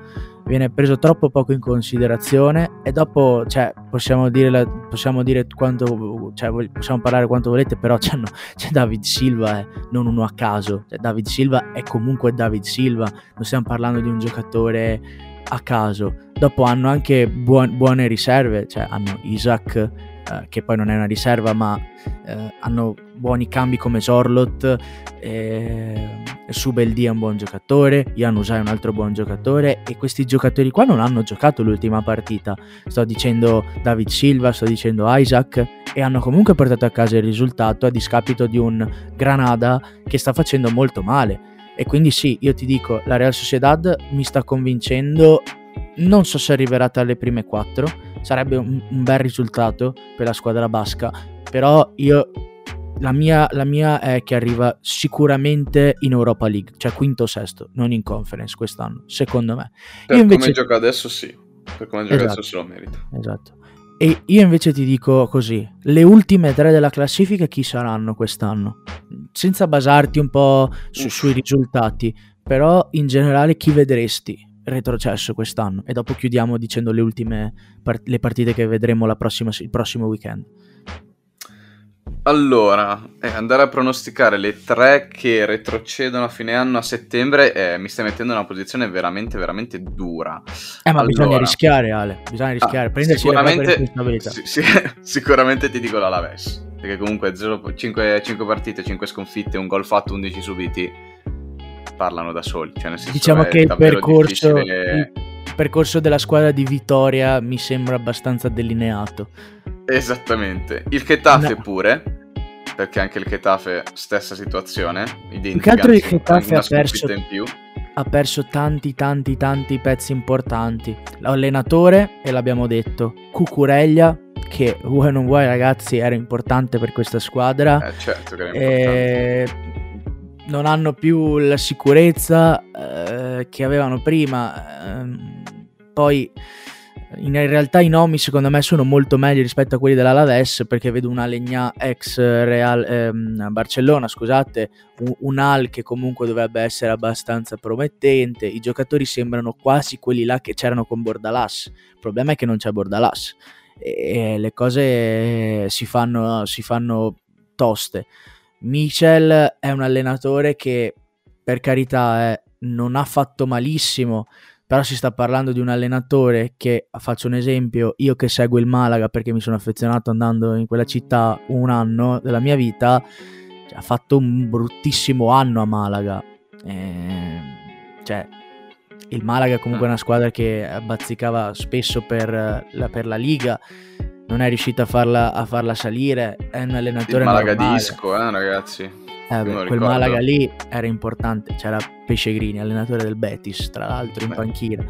viene preso troppo poco in considerazione e dopo cioè, possiamo dire, possiamo dire quanto cioè, possiamo parlare quanto volete però c'è, c'è David Silva eh, non uno a caso. Cioè, David Silva è comunque David Silva non stiamo parlando di un giocatore a caso. Dopo hanno anche buon, buone riserve cioè hanno Isaac eh, che poi non è una riserva, ma eh, hanno buoni cambi come Zorlot, eh, Subeldi è un buon giocatore, Janusai è un altro buon giocatore e questi giocatori qua non hanno giocato l'ultima partita. Sto dicendo David Silva, sto dicendo Isaac e hanno comunque portato a casa il risultato a discapito di un Granada che sta facendo molto male. E quindi sì, io ti dico, la Real Sociedad mi sta convincendo, non so se arriverà tra le prime quattro, sarebbe un, un bel risultato per la squadra basca, però io la mia, la mia, è che arriva sicuramente in Europa League, cioè quinto o sesto, non in conference quest'anno, secondo me. Per io invece... come gioca adesso sì, per come gioca esatto. adesso se lo merita. Esatto. E io invece ti dico così, le ultime tre della classifica chi saranno quest'anno? Senza basarti un po' su, sui risultati, però in generale chi vedresti? Retrocesso quest'anno e dopo chiudiamo dicendo le ultime part- le partite che vedremo prossima, il prossimo weekend. Allora, eh, andare a pronosticare le tre che retrocedono a fine anno a settembre eh, mi stai mettendo in una posizione veramente, veramente dura. Eh, ma allora, bisogna rischiare, Ale. Bisogna rischiare, ah, prendersi sicuramente, le responsabilità. Sì, sì, sicuramente ti dico l'Alaves. Perché comunque 0, 5, 5 partite, 5 sconfitte, un gol fatto, 11 subiti parlano da soli. Cioè, diciamo che il percorso, difficile... il percorso della squadra di Vittoria mi sembra abbastanza delineato. Esattamente. Il Chetafe no. pure, perché anche il Chetafe stessa situazione, identica. Più che altro il Chetafe ha perso, ha perso tanti tanti tanti pezzi importanti. L'allenatore, e l'abbiamo detto, Cucureglia, che vuoi non vuoi ragazzi era importante per questa squadra. Eh certo che era importante. Eh, non hanno più la sicurezza eh, che avevano prima. Eh, poi in realtà i nomi secondo me sono molto meglio rispetto a quelli dell'Alaves perché vedo una Legna ex Real ehm, Barcellona, scusate, un, un, Al che comunque dovrebbe essere abbastanza promettente, i giocatori sembrano quasi quelli là che c'erano con Bordalas, il problema è che non c'è Bordalas e le cose si fanno, si fanno toste. Michel è un allenatore che per carità eh, non ha fatto malissimo, però si sta parlando di un allenatore che, faccio un esempio, io che seguo il Malaga perché mi sono affezionato andando in quella città un anno della mia vita, cioè, ha fatto un bruttissimo anno a Malaga. Eh, cioè, il Malaga è comunque una squadra che bazzicava spesso per la, per la Liga non è riuscito a farla, a farla salire. È un allenatore. Il Malaga normale. disco, eh, ragazzi. Eh, beh, quel Malaga lì era importante. C'era Pescegrini, allenatore del Betis, tra l'altro, in beh. panchina.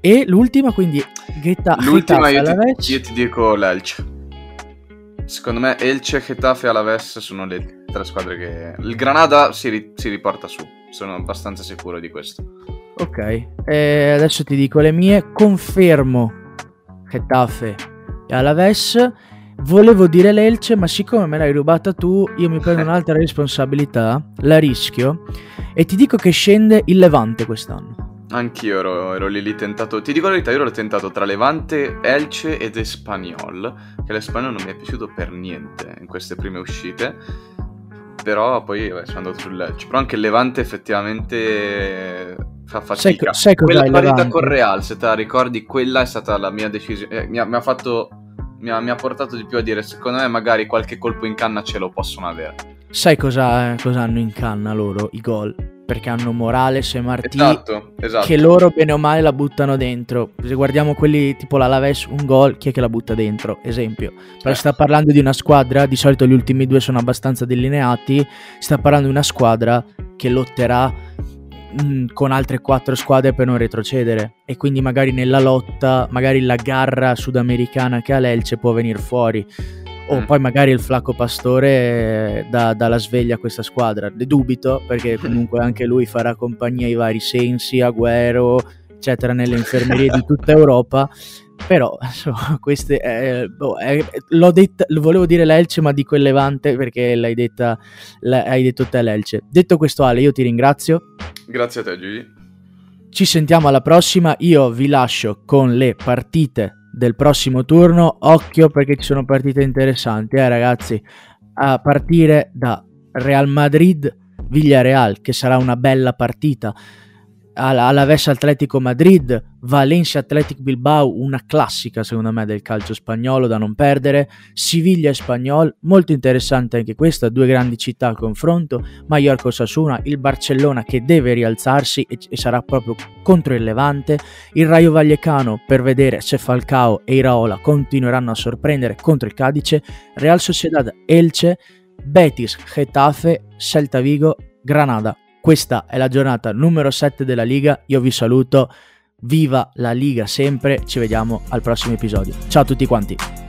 E l'ultima, quindi Geta, L'ultima io ti, io ti, dico l'Elce. Secondo me Elce, Getafe e Alaves sono le tre squadre che... Il Granada si, ri- si riporta su, sono abbastanza sicuro di questo. Ok, e adesso ti dico le mie. Confermo Getafe e Alaves. Volevo dire l'Elce, ma siccome me l'hai rubata tu, io mi prendo un'altra responsabilità, la rischio e ti dico che scende il Levante quest'anno. Anch'io ero, ero lì, lì tentato. Ti dico la verità, io ero tentato tra Levante, Elce ed Espagnol. Che l'Espagnol non mi è piaciuto per niente in queste prime uscite. Però poi vabbè, sono andato sull'Elce. Però anche il Levante effettivamente fa fatica. Sai, sai quella parità con Real, se te la ricordi, quella è stata la mia decisione. Eh, mi, ha, mi, ha, fatto. Mi ha, mi ha, portato di più a dire: secondo me, magari qualche colpo in canna ce lo possono avere. Sai cosa, cosa hanno in canna loro i gol? Perché hanno Morales e Martì esatto, esatto. che loro bene o male la buttano dentro. Se guardiamo quelli tipo la Laves, un gol, chi è che la butta dentro? Esempio. Però certo. sta parlando di una squadra, di solito gli ultimi due sono abbastanza delineati, sta parlando di una squadra che lotterà Mm, con altre quattro squadre per non retrocedere e quindi magari nella lotta, magari la garra sudamericana che ha l'Elce può venire fuori o mm. poi magari il Flacco Pastore dà, dà la sveglia a questa squadra. Ne dubito perché comunque anche lui farà compagnia ai vari Sensi, Agüero, eccetera, nelle infermerie di tutta Europa. Però, insomma, queste. Eh, boh, eh, l'ho detta, volevo dire l'Elce, ma dico il Levante perché l'hai detta, l'hai detto te l'Elce. Detto questo, Ale, io ti ringrazio. Grazie a te, Gigi. Ci sentiamo alla prossima. Io vi lascio con le partite del prossimo turno. Occhio perché ci sono partite interessanti, eh, ragazzi. A partire da Real Madrid. Villarreal, che sarà una bella partita all'Aves Atletico Madrid, Valencia Athletic Bilbao, una classica secondo me del calcio spagnolo da non perdere, Siviglia Spagnol, molto interessante anche questa, due grandi città al confronto, Mallorca Sasuna, il Barcellona che deve rialzarsi e, e, sarà proprio contro il Levante, il Rayo Vallecano per vedere se Falcao e Iraola continueranno a sorprendere contro il Cadice, Real Sociedad Elche, Betis, Getafe, Celta Vigo, Granada questa è la giornata numero 7 della Liga. Io vi saluto. Viva la Liga sempre. Ci vediamo al prossimo episodio. Ciao a tutti quanti.